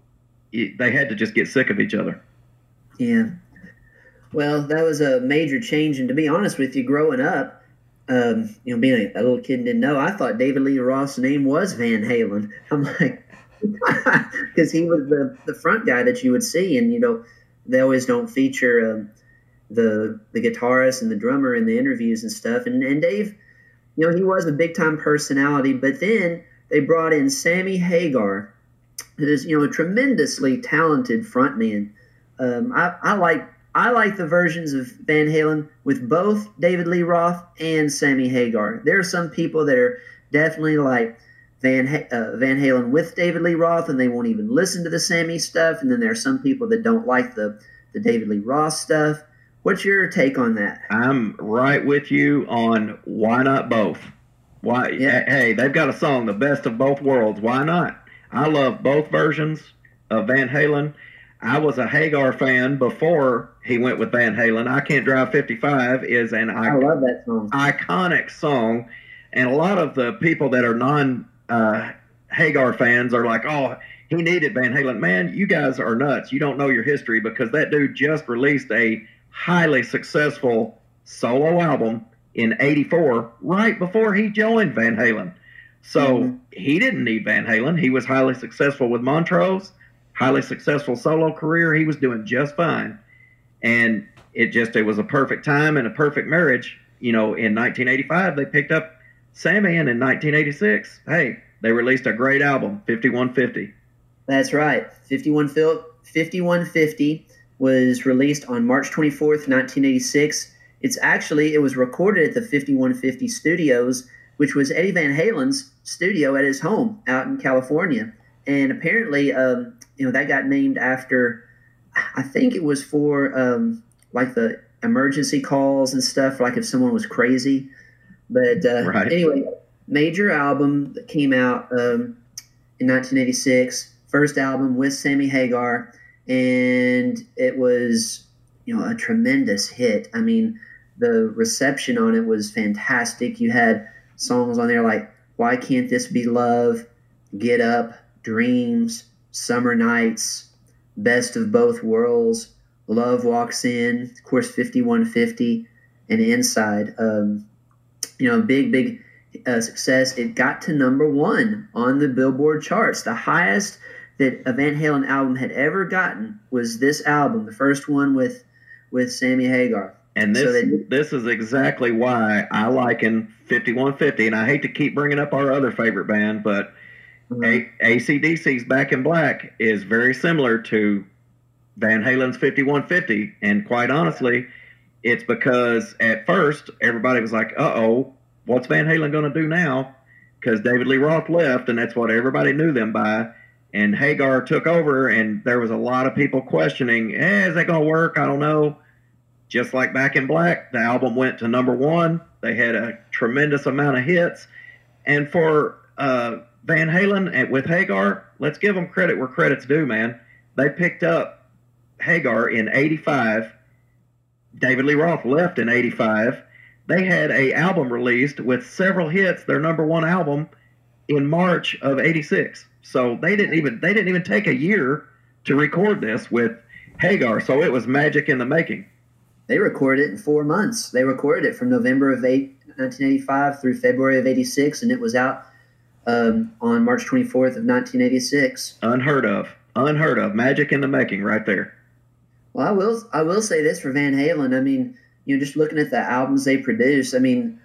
it, they had to just get sick of each other. Yeah. Well, that was a major change, and to be honest with you, growing up, um, you know, being a, a little kid and didn't know, I thought David Lee Roth's name was Van Halen. I'm like, because he was the the front guy that you would see, and you know, they always don't feature um, the the guitarist and the drummer in the interviews and stuff. And and Dave, you know, he was a big time personality, but then they brought in Sammy Hagar, who is you know a tremendously talented frontman. Um, I, I like I like the versions of Van Halen with both David Lee Roth and Sammy Hagar. There are some people that are definitely like Van uh, Van Halen with David Lee Roth, and they won't even listen to the Sammy stuff. And then there are some people that don't like the the David Lee Roth stuff. What's your take on that? I'm right with you on why not both. Why? Yeah. Hey, they've got a song, "The Best of Both Worlds." Why not? I love both versions of Van Halen. I was a Hagar fan before he went with Van Halen. I Can't Drive 55 is an I love that song. iconic song, and a lot of the people that are non uh, Hagar fans are like, "Oh, he needed Van Halen." Man, you guys are nuts. You don't know your history because that dude just released a highly successful solo album in '84, right before he joined Van Halen. So Mhm. he didn't need Van Halen. He was highly successful with Montrose, highly successful solo career. He was doing just fine. And it just it was a perfect time and a perfect marriage. You know, in 1985 they picked up Sammy, and in 1986, hey, they released a great album, 5150. That's right. 5150 was released on March 24th, 1986. It's actually it was recorded at the 5150 Studios, which was Eddie Van Halen's studio at his home out in California. And apparently, um, you know, that got named after. I think it was for um, like the emergency calls and stuff, like if someone was crazy. But uh, Right. anyway, major album that came out um, in 1986. First album with Sammy Hagar, and it was you know a tremendous hit. I mean, the reception on it was fantastic. You had songs on there like "Why Can't This Be Love," "Get Up," "Dreams," "Summer Nights," "Best of Both Worlds," "Love Walks In," of course, "5150," and "Inside." Um, you know, big, big uh, success. It got to number one on the Billboard charts. The highest that a Van Halen album had ever gotten was this album, the first one with with Sammy Hagar. And this So they- this is exactly why I like liken 5150. And I hate to keep bringing up our other favorite band, but A- ACDC's Back in Black is very similar to Van Halen's 5150. And quite honestly, it's because at first everybody was like, uh oh, what's Van Halen going to do now? Because David Lee Roth left, and that's what everybody knew them by. And Hagar took over, and there was a lot of people questioning, eh, is that going to work? I don't know. Just like Back in Black, the album went to number one. They had a tremendous amount of hits. And for uh, Van Halen and with Hagar, let's give them credit where credit's due, man. They picked up Hagar in 85. David Lee Roth left in 85. They had a album released with several hits, their number one album in March of 86. So they didn't even they didn't even take a year to record this with Hagar. So it was magic in the making. They recorded it in four months. They recorded it from November of eight, 1985 through February of 86, and it was out um, on March 24th of 1986. Unheard of. Unheard of. Magic in the making right there. Well, I will I will say this for Van Halen. I mean, you know, just looking at the albums they produced, I mean,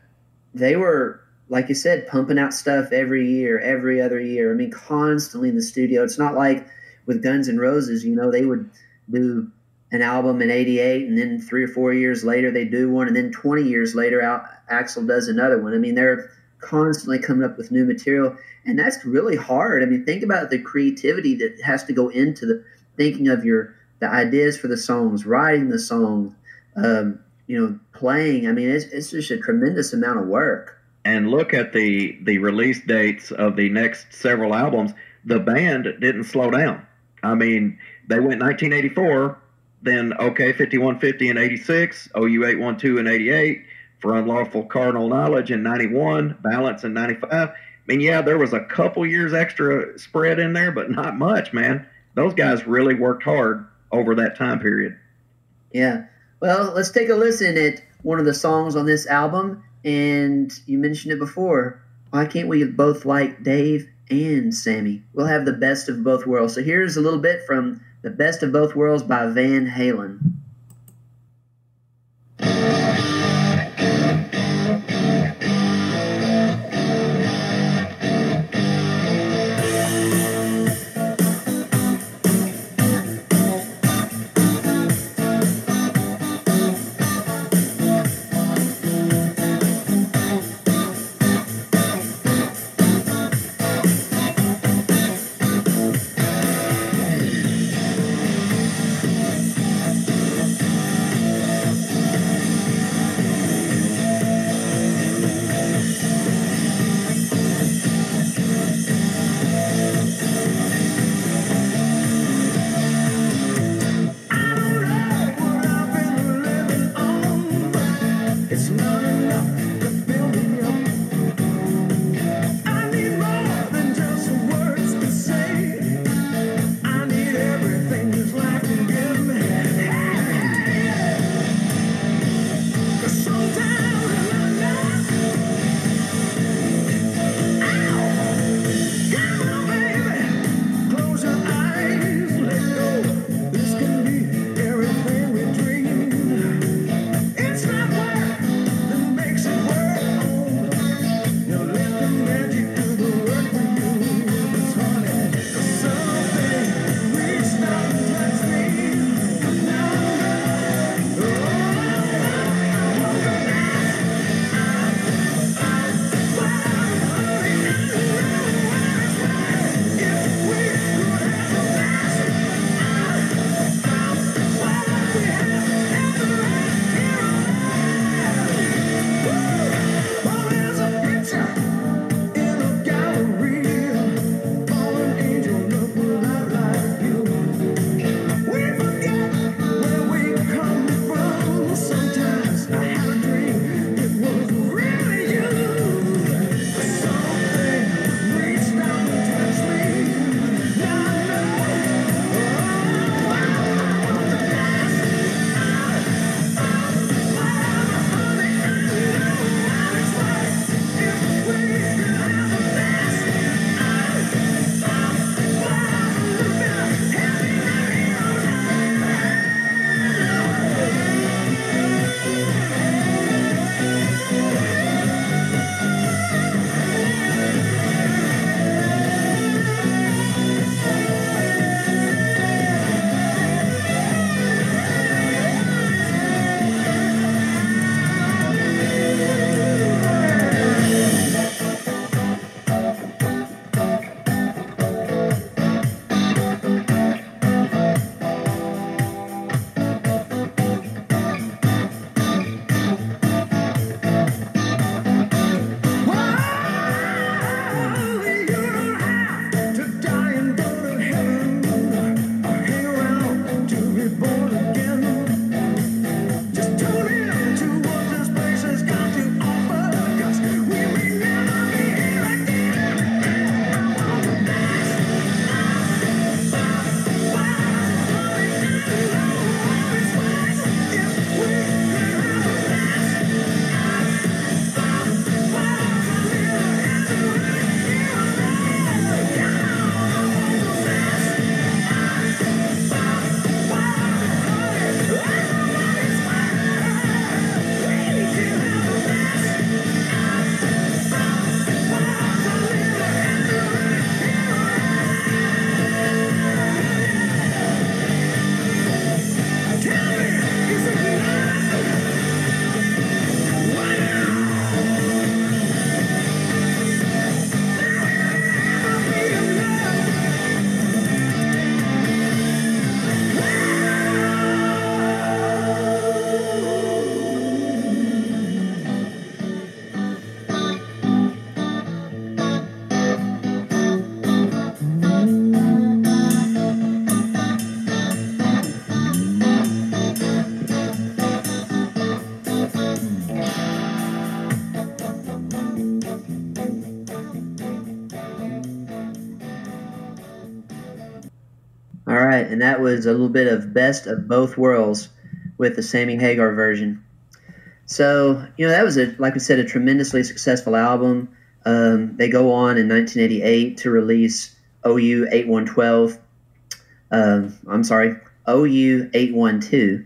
they were like you said, pumping out stuff every year, every other year. I mean, constantly in the studio. It's not like with Guns N' Roses, you know, they would do an album in '88, and then three or four years later they do one, and then 20 years later, Al- Axel does another one. I mean, they're constantly coming up with new material, and that's really hard. I mean, think about the creativity that has to go into the thinking of your the ideas for the songs, writing the song, um, you know, playing. I mean, it's, it's just a tremendous amount of work. And look at the the release dates of the next several albums the band didn't slow down i mean they went 1984 then okay 5150 in 86 ou 812 in 88 for unlawful cardinal knowledge in 91 balance in 95 i mean yeah there was a couple years extra spread in there but not much man those guys really worked hard over that time period Yeah. Well, let's take a listen at one of the songs on this album. And you mentioned it before. Why can't we both like Dave and Sammy? We'll have the best of both worlds. So here's a little bit from The Best of Both Worlds by Van Halen. That was a little bit of best of both worlds with the Sammy Hagar version. So you know that was a like we said a tremendously successful album. Um, they go on in 1988 to release OU 8112. Um, I'm sorry, OU 812.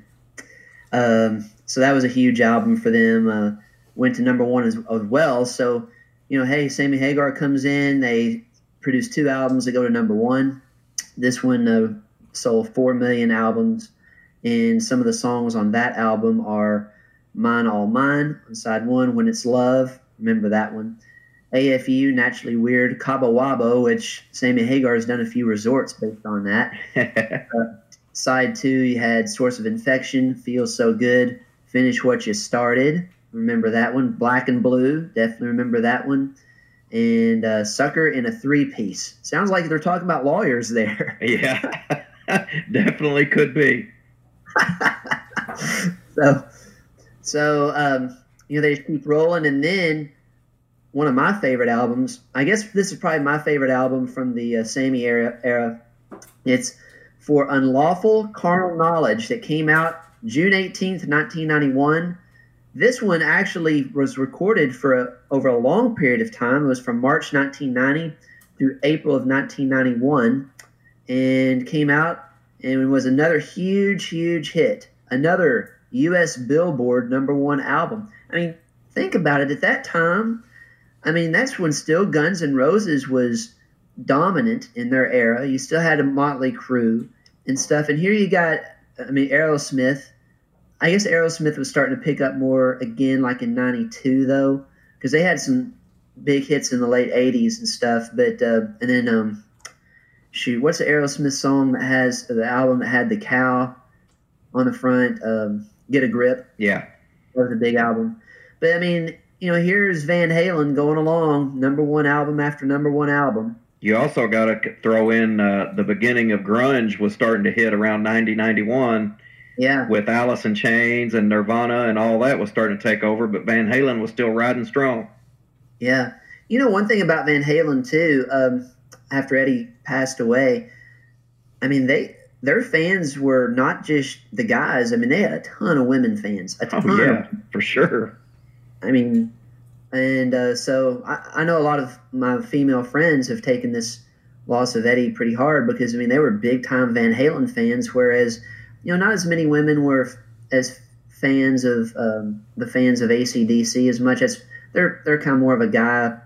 Um, so that was a huge album for them. Uh, went to number one as, as well. So you know, hey, Sammy Hagar comes in. They produce two albums that go to number one. This one uh, sold four million albums, and some of the songs on that album are "Mine All Mine" on side one, "When It's Love." Remember that one. AFU, Naturally Weird, Cabo Wabo, which Sammy Hagar has done a few resorts based on that. Side two, you had Source of Infection, Feels So Good, Finish What You Started. Remember that one. Black and Blue, definitely remember that one. And uh, Sucker in a Three Piece. Sounds like they're talking about lawyers there. yeah, definitely could be. so, so um, you know, they just keep rolling. And then one of my favorite albums, I guess this is probably my favorite album from the uh, Sammy era, era. It's For Unlawful Carnal Knowledge that came out June 18th, 1991. This one actually was recorded for a, over a long period of time. It was from March 1990 through April of 1991 and came out and was another huge, huge hit. Another U.S. Billboard number one album. I mean, think about it. At that time, I mean, that's when still Guns N' Roses was dominant in their era. You still had a Motley Crue and stuff. And here you got, I mean, Aerosmith. I guess Aerosmith was starting to pick up more again, like in '92, though, because they had some big hits in the late '80s and stuff. But uh, and then, um, shoot, what's the Aerosmith song that has the album that had the cow on the front? Um, Get a grip. Yeah, That was a big album. But I mean, you know, here's Van Halen going along, number one album after number one album. you also got to throw in uh, the beginning of grunge was starting to hit around 90, 91 Yeah, with Alice in Chains and Nirvana and all that was starting to take over, but Van Halen was still riding strong. yeah. You know, one thing about Van Halen too. Um, after Eddie passed away, I mean they their fans were not just the guys. I mean they had a ton of women fans. A ton. Oh yeah, for sure. I mean, and uh, so I, I know a lot of my female friends have taken this loss of Eddie pretty hard because I mean they were big time Van Halen fans, whereas you know not as many women were f- as fans of um, the fans of ACDC as much as they're they're kind of more of a guy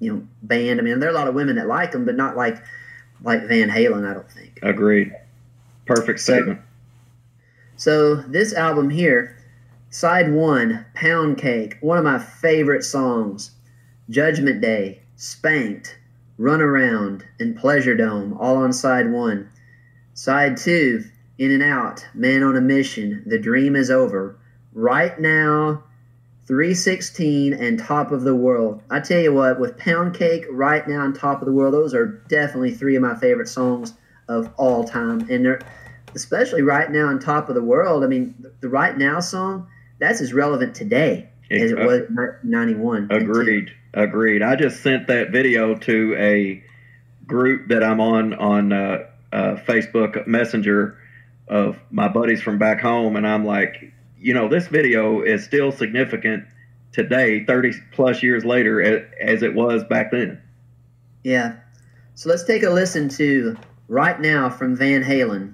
you know band. I mean there are a lot of women that like them, but not like like Van Halen. I don't think. Agreed. Perfect So- statement. So this album here, side one, Pound Cake, one of my favorite songs. Judgment Day, Spanked, Run Around, and Pleasure Dome, all on side one. Side two, In and Out, Man on a Mission, The Dream is Over. Right now, 316 and Top of the World. I tell you what, with Pound Cake, Right Now, and Top of the World, those are definitely three of my favorite songs of all time. And they're especially right now on top of the world. I mean, the, right now song that's as relevant today as it Uh, was in 91. Agreed. Agreed. I just sent that video to a group that I'm on on uh, uh, Facebook Messenger of my buddies from back home, and I'm like, you know, this video is still significant today, 30 plus years later, as, it was back then. Yeah. So let's take a listen to right now from Van Halen.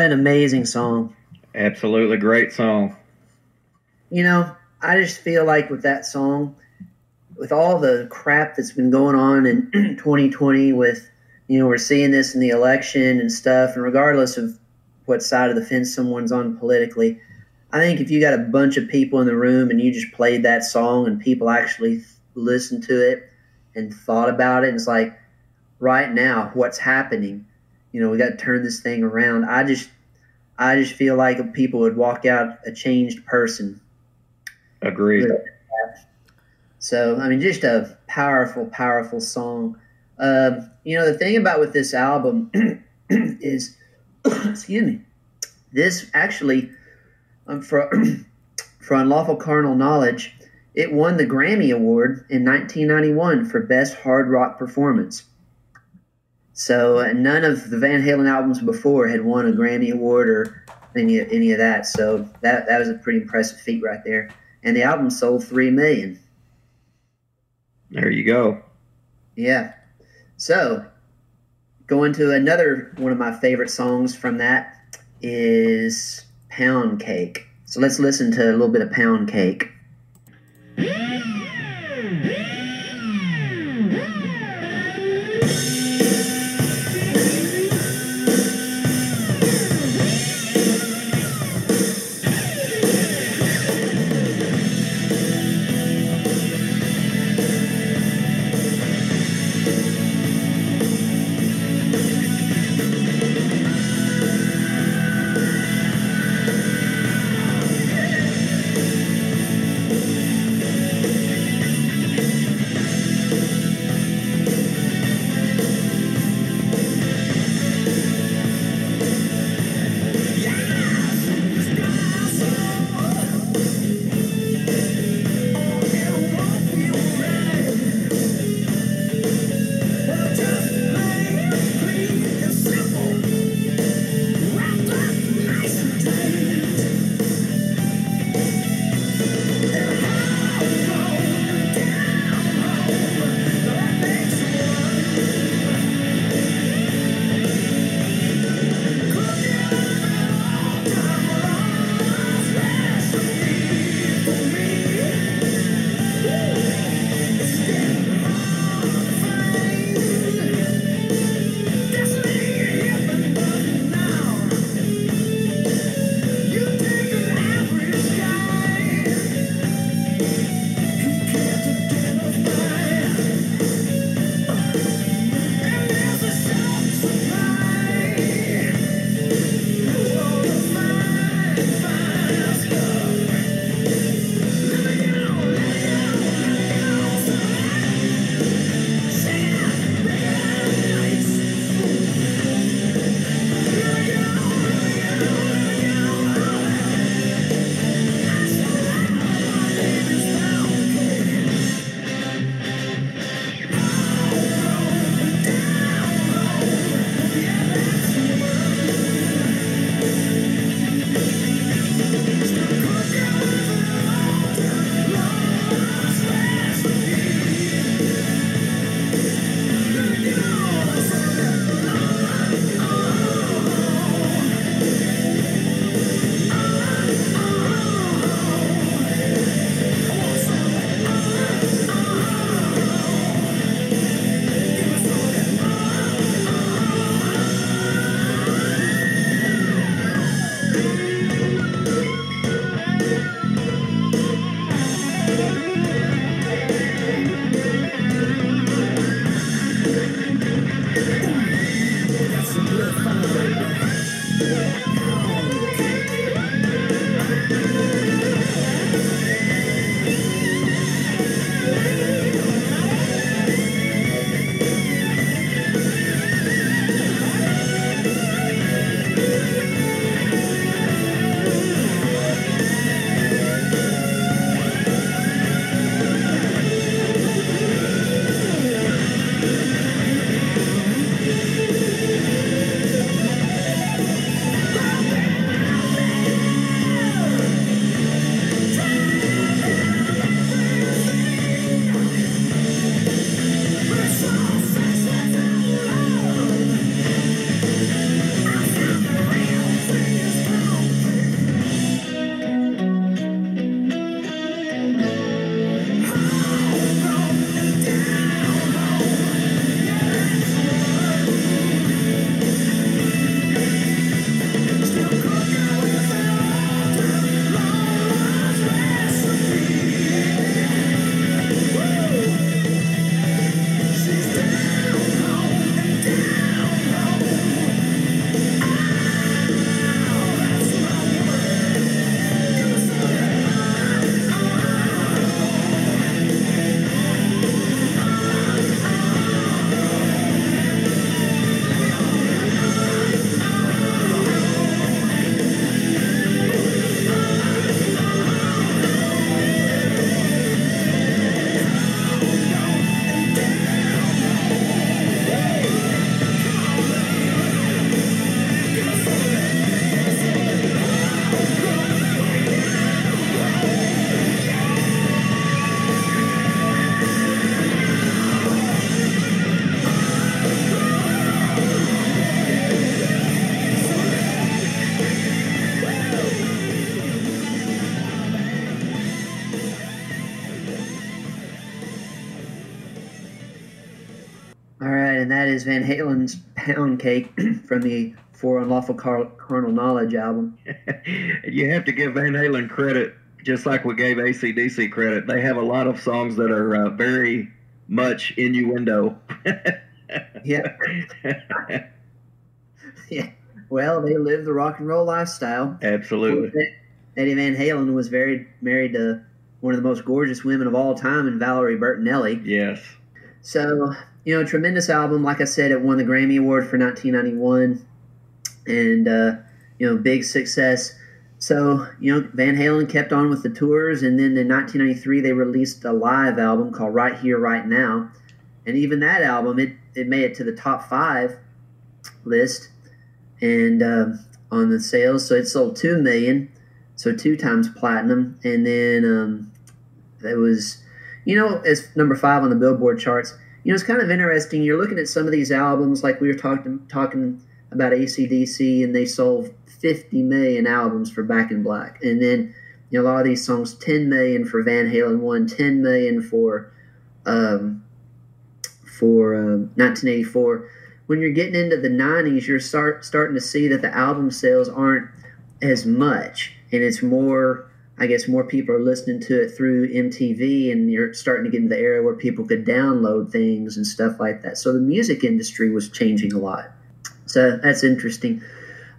What an amazing song. Absolutely great song. You know, I just feel like with that song, with all the crap that's been going on in 2020, with, you know, we're seeing this in the election and stuff, and regardless of what side of the fence someone's on politically, I think if you got a bunch of people in the room and you just played that song and people actually listened to it and thought about it, it's like right now, what's happening? You know, we got to turn this thing around. I just, I just feel like people would walk out a changed person. Agreed. So, I mean, just a powerful, powerful song. Um, you know, the thing about with this album is, excuse me, this actually, um, for, for Unlawful Carnal Knowledge, it won the Grammy Award in 1991 for Best Hard Rock Performance. So, none of the Van Halen albums before had won a Grammy Award or any, any of that. So, that, that was a pretty impressive feat right there. And the album sold 3 million. There you go. Yeah. So, going to another one of my favorite songs from that is Pound Cake. So let's listen to a little bit of Pound Cake. Is Van Halen's Pound Cake from the For Unlawful Car- Carnal Knowledge album. you have to give Van Halen credit, just like we gave ACDC credit. They have a lot of songs that are uh, very much innuendo. Yeah. yeah. Well, they lived the rock and roll lifestyle. Absolutely. Eddie Van Halen was very married to one of the most gorgeous women of all time, in Valerie Bertinelli. Yes. So, you know, tremendous album. Like I said, it won the Grammy Award for 1991, and uh, you know, big success. So, you know, Van Halen kept on with the tours, and then in 1993 they released a live album called Right Here, Right Now, and even that album it it made it to the top five list, and um on the sales, so it sold two million, so two times platinum, and then um, it was, you know, as number five on the Billboard charts. You know, it's kind of interesting. You're looking at some of these albums, like we were talking talking about ACDC, and they sold 50 million albums for Back in Black, and then you know a lot of these songs, 10 million for Van Halen one, 10 million for um, for um, 1984. When you're getting into the 90s, you're start starting to see that the album sales aren't as much, and it's more. I guess more people are listening to it through MTV, and you're starting to get into the era where people could download things and stuff like that. So the music industry was changing a lot. So that's interesting.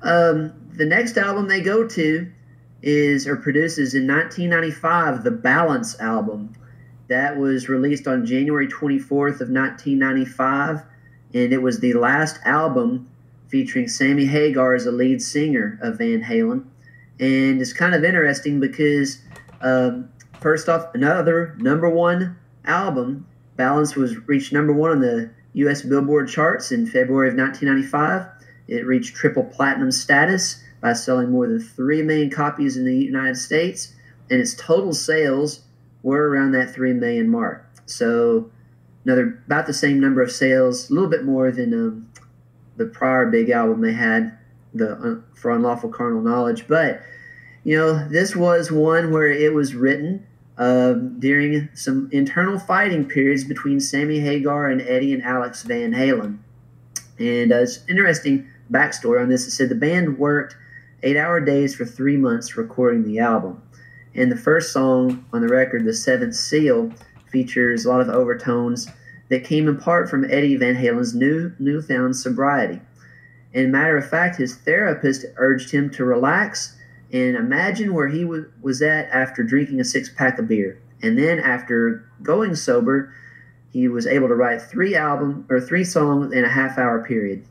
Um, the next album they go to is or produces in 1995 the Balance album. That was released on January 24th of 1995, and it was the last album featuring Sammy Hagar as the lead singer of Van Halen. And it's kind of interesting because, um, first off, another number one album. Balance was reached number one on the U.S. Billboard charts in February of 1995. It reached triple platinum status by selling more than 3 million copies in the United States, and its total sales were around that 3 million mark. So, another about the same number of sales, a little bit more than um, the prior big album they had, the uh, for unlawful carnal knowledge. But you know, this was one where it was written um, during some internal fighting periods between Sammy Hagar and Eddie and Alex Van Halen. And uh, it's interesting backstory on this. It said the band worked eight-hour days for three months recording the album. And the first song on the record, "The Seventh Seal," features a lot of overtones that came in part from Eddie Van Halen's new newfound sobriety. And matter of fact, his therapist urged him to relax and imagine where he w- was at after drinking a six pack of beer. And then after going sober, he was able to write three album or three songs in a half hour period.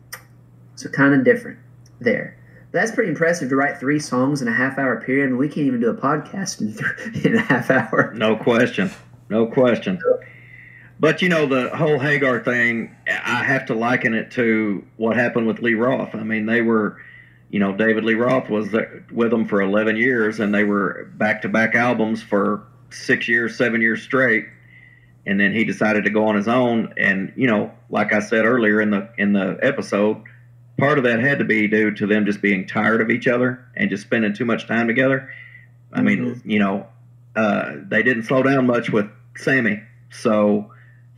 So kind of different there. That's pretty impressive to write three songs in a half hour period. and we can't even do a podcast in, th- in a half hour. No question. No question. But you know the whole Hagar thing, I have to liken it to what happened with Lee Roth. I mean, they were, you know, David Lee Roth was with them for 11 years, and they were back-to-back albums for six years, seven years straight. And then he decided to go on his own. And you know, like I said earlier in the in the episode, part of that had to be due to them just being tired of each other and just spending too much time together. I mean, you know, uh, they didn't slow down much with Sammy. So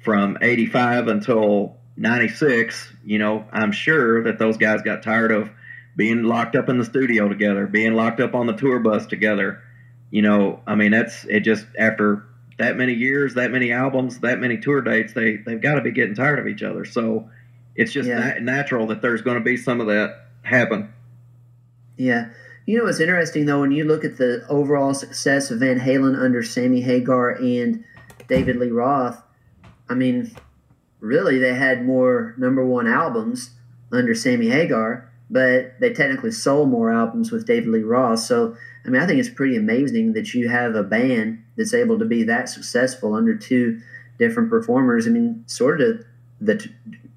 from 85 until 96, you know, I'm sure that those guys got tired of being locked up in the studio together, being locked up on the tour bus together. You know, I mean, that's it just after that many years, that many albums, that many tour dates, they, they've got to be getting tired of each other. So it's just Yeah. na- natural that there's going to be some of that happen. Yeah. You know what's interesting though, when you look at the overall success of Van Halen under Sammy Hagar and David Lee Roth, I mean, really they had more number one albums under Sammy Hagar, but they technically sold more albums with David Lee Roth. So I mean, I think it's pretty amazing that you have a band that's able to be that successful under two different performers. I mean, sort of the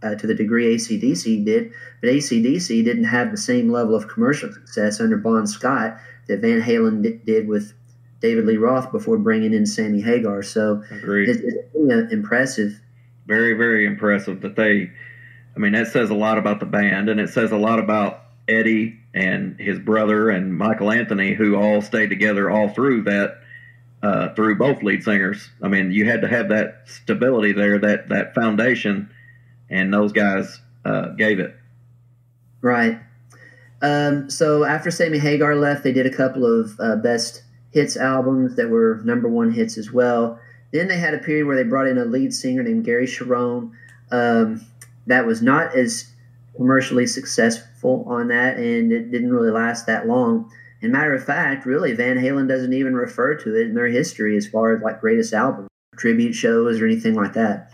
uh, to the degree ACDC did, but ACDC didn't have the same level of commercial success under Bon Scott that Van Halen di- did with David Lee Roth before bringing in Sammy Hagar. So Agreed. it's, it's really, uh, impressive. very very impressive that they i mean that says a lot about the band and it says a lot about eddie and his brother and michael anthony who all stayed together all through that uh, through both lead singers i mean you had to have that stability there that that foundation and those guys uh, gave it. Right. Um, so after Sammy Hagar left, they did a couple of uh, best hits albums that were number one hits as well. Then they had a period where they brought in a lead singer named Gary Cherone. Um, that was not as commercially successful on that, and it didn't really last that long. And matter of fact, really, Van Halen doesn't even refer to it in their history as far as like greatest album, tribute shows, or anything like that.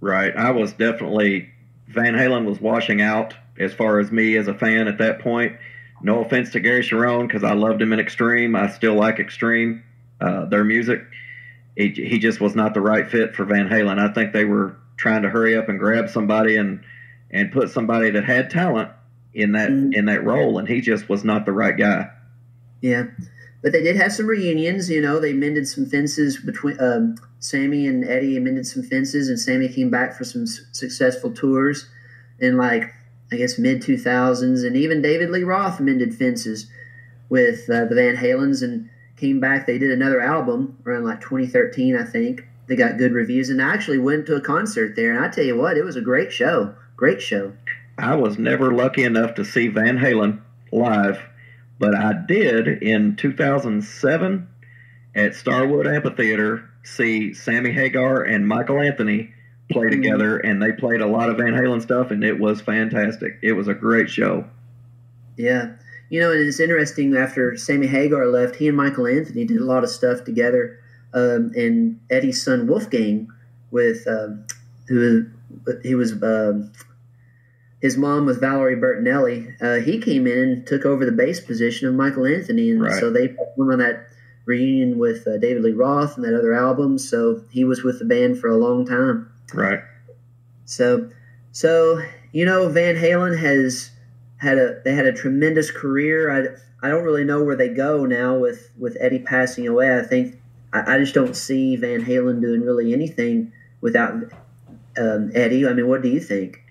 Right. I was definitely Van Halen was washing out as far as me as a fan at that point. No offense to Gary Cherone because I loved him in Extreme. I still like Extreme, uh, their music. He, he just was not the right fit for Van Halen. I think they were trying to hurry up and grab somebody and and put somebody that had talent in that Mhm. in that role, and he just was not the right guy. Yeah, but they did have some reunions. You know, they mended some fences between um, Sammy and Eddie. Mended some fences, and Sammy came back for some s- successful tours And like I guess mid two thousands, and even David Lee Roth mended fences with uh, the Van Halens and came back. They did another album around like 2013, I think. They got good reviews, and I actually went to a concert there. And I tell you what, it was a great show. Great show. I was never lucky enough to see Van Halen live, but I did in 2007 at Starwood Amphitheater see Sammy Hagar and Michael Anthony play Mhm. together, and they played a lot of Van Halen stuff, and it was fantastic. It was a great show. Yeah. You know, and it's interesting after Sammy Hagar left, he and Michael Anthony did a lot of stuff together. Um, and Eddie's son Wolfgang, with um, who he was, um, his mom was Valerie Bertinelli. Uh, he came in and took over the bass position of Michael Anthony, and Right. so they performed on that reunion with uh, David Lee Roth and that other album. So he was with the band for a long time. Right. So, so you know, Van Halen has had a they had a tremendous career. I I don't really know where they go now with with Eddie passing away. I think I, I just don't see Van Halen doing really anything without um, Eddie. I mean, what do you think?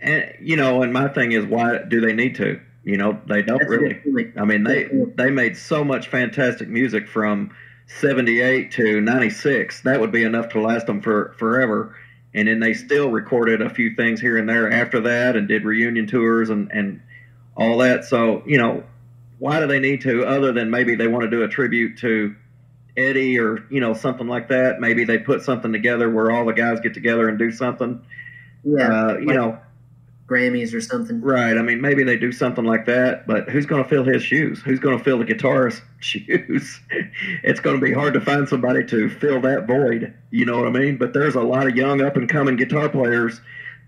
And you know, and my thing is, why do they need to? You know, they don't That's really. I mean, they they made so much fantastic music from '78 to '96. That would be enough to last them for forever. And then they still recorded a few things here and there after that, and did reunion tours and and all that. So you know, why do they need to? Other than maybe they want to do a tribute to Eddie or you know something like that. Maybe they put something together where all the guys get together and do something. Yeah, Uh, you like know, Grammys or something. Right. I mean, maybe they do something like that, but who's going to fill his shoes? Who's going to fill the guitarist's shoes? it's going to be hard to find somebody to fill that void. You know what I mean? But there's a lot of young up and coming guitar players.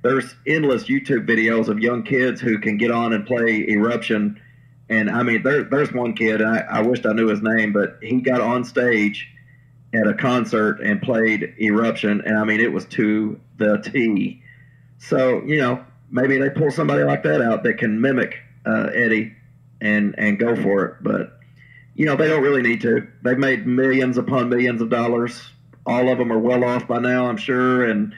There's endless YouTube videos of young kids who can get on and play Eruption. And I mean, there, there's one kid, I, I wished I knew his name, but he got on stage at a concert and played Eruption. And I mean, it was to the T. So, you know, maybe they pull somebody like that out that can mimic uh, Eddie and and go for it. But you know they don't really need to. They've made millions upon millions of dollars. All of them are well off by now, I'm sure. And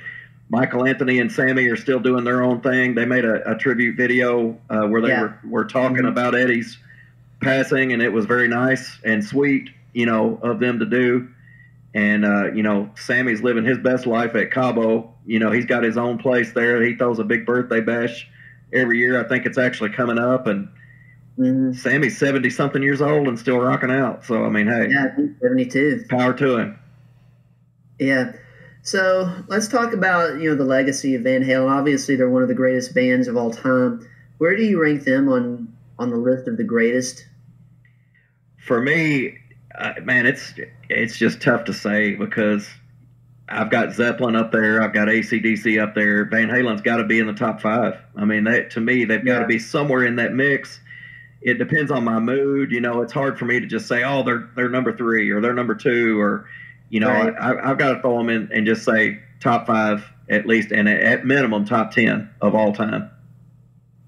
Michael Anthony and Sammy are still doing their own thing. They made a, a tribute video uh, where they Yeah. were, were talking Mhm. about Eddie's passing, and it was very nice and sweet, you know, of them to do. And uh, you know, Sammy's living his best life at Cabo. You know, he's got his own place there. He throws a big birthday bash every year. I think it's actually coming up, and hmm Sammy's seventy something years old and still rocking out. So I mean, hey, Yeah, I seventy-two. power to him. Yeah. So let's talk about you know the legacy of Van Halen. Obviously, they're one of the greatest bands of all time. Where do you rank them on on the list of the greatest? For me, uh, man, it's it's just tough to say because I've got Zeppelin up there, I've got ACDC up there. Van Halen's got to be in the top five. I mean, that to me, they've got to be somewhere in that mix. It depends on my mood. You know, it's hard for me to just say, oh, they're they're number three or they're number two or, you know, Right. I, I've got to throw them in and just say top five at least, and at minimum top ten of all time.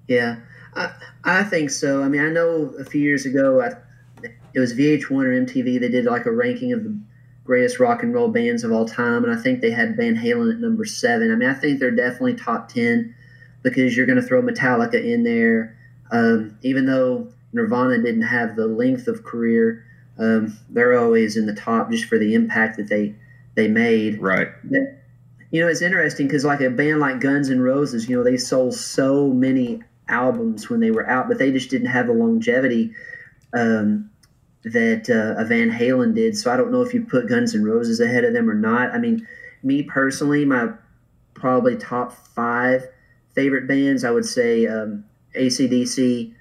Yeah, I I think so. I mean, I know a few years ago, I, it was VH1 or MTV. They did like a ranking of the greatest rock and roll bands of all time, and I think they had Van Halen at number seven. I mean, I think they're definitely top ten because you're going to throw Metallica in there. Um, even though Nirvana didn't have the length of career, um, they're always in the top just for the impact that they they made. Right. But, you know, it's interesting because like a band like Guns N' Roses, you know, they sold so many albums when they were out, but they just didn't have the longevity um, that uh, a Van Halen did. So I don't know if you put Guns N' Roses ahead of them or not. I mean, me personally, my probably top five favorite bands, I would say um, ACDC.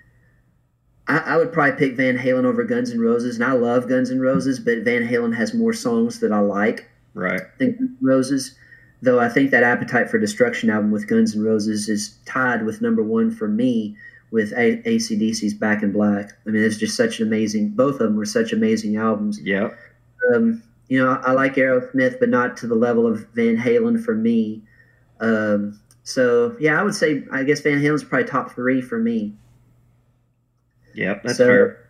I, I would probably pick Van Halen over Guns N' Roses, and I love Guns N' Roses, but Van Halen has more songs that I like Right. than Guns N' Roses. Though I think that Appetite for Destruction album with Guns N' Roses is tied with number one for me with a- ACDC's Back in Black. I mean, it's just such an amazing. Both of them were such amazing albums. Yeah. Um, you know, I, I like Aerosmith, but not to the level of Van Halen for me. Um, so yeah, I would say I guess Van Halen's probably top three for me. Yep. That's so, fair.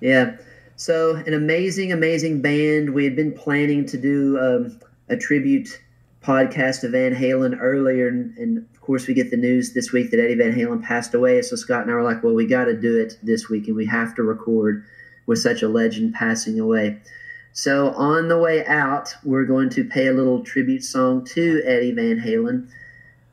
Yeah. So an amazing, amazing band. We had been planning to do um, a tribute podcast to Van Halen earlier, and, and course we get the news this week that Eddie Van Halen passed away. So Scott and I were like, "Well, we got to do it this week, and we have to record with such a legend passing away." So on the way out, we're going to pay a little tribute song to Eddie Van Halen,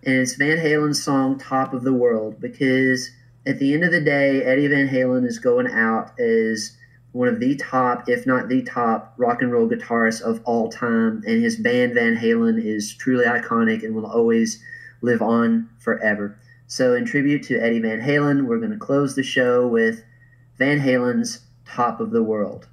and it's Van Halen's song "Top of the World" because at the end of the day, Eddie Van Halen is going out as one of the top, if not the top, rock and roll guitarists of all time, and his band Van Halen is truly iconic and will always live on forever. So, in tribute to Eddie Van Halen, we're going to close the show with Van Halen's "Top of the World."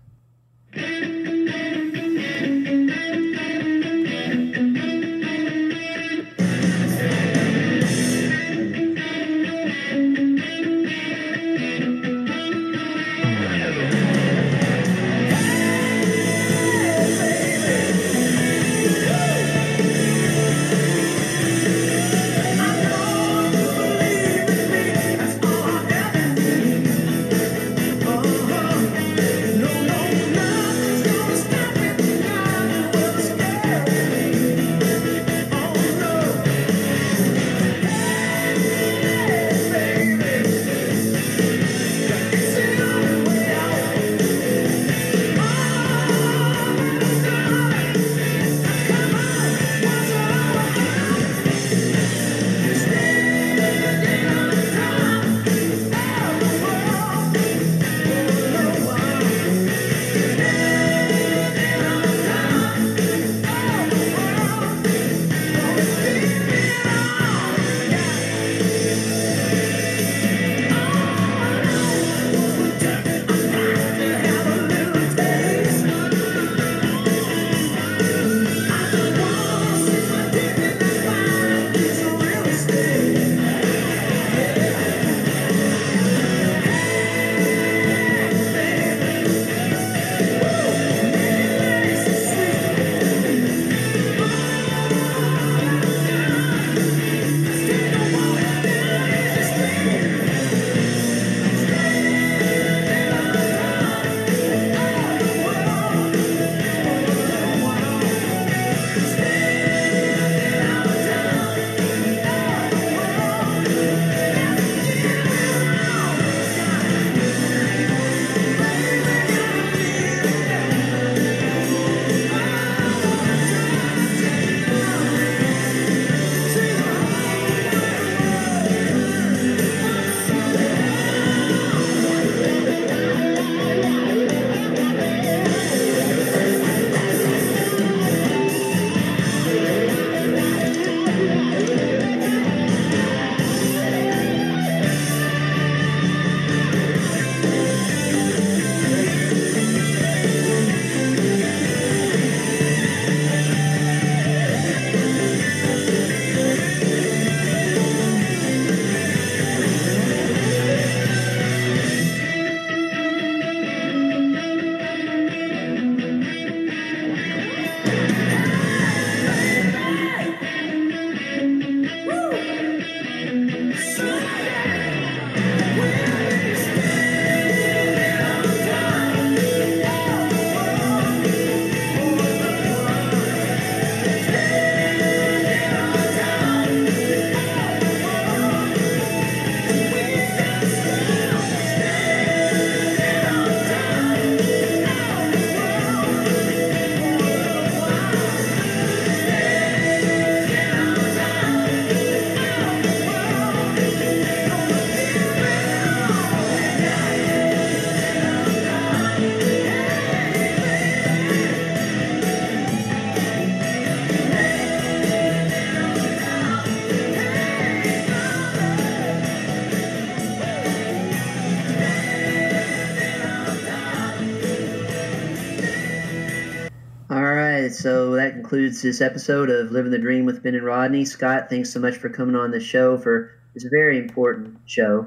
Concludes this episode of Living the Dream with Ben and Rodney. Scott, thanks so much for coming on the show for this very important show.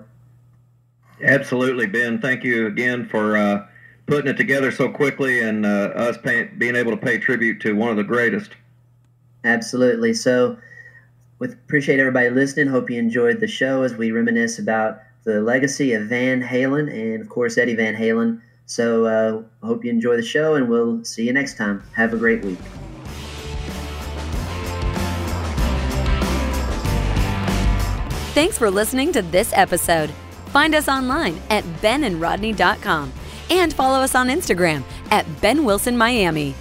Absolutely, Ben. Thank you again for uh, putting it together so quickly and uh, us pay, being able to pay tribute to one of the greatest. Absolutely. So, with appreciate everybody listening. Hope you enjoyed the show as we reminisce about the legacy of Van Halen and, of course, Eddie Van Halen. So, uh, hope you enjoy the show, and we'll see you next time. Have a great week. Thanks for listening to this episode. Find us online at benandrodney.com and follow us on Instagram at Ben Wilson Miami.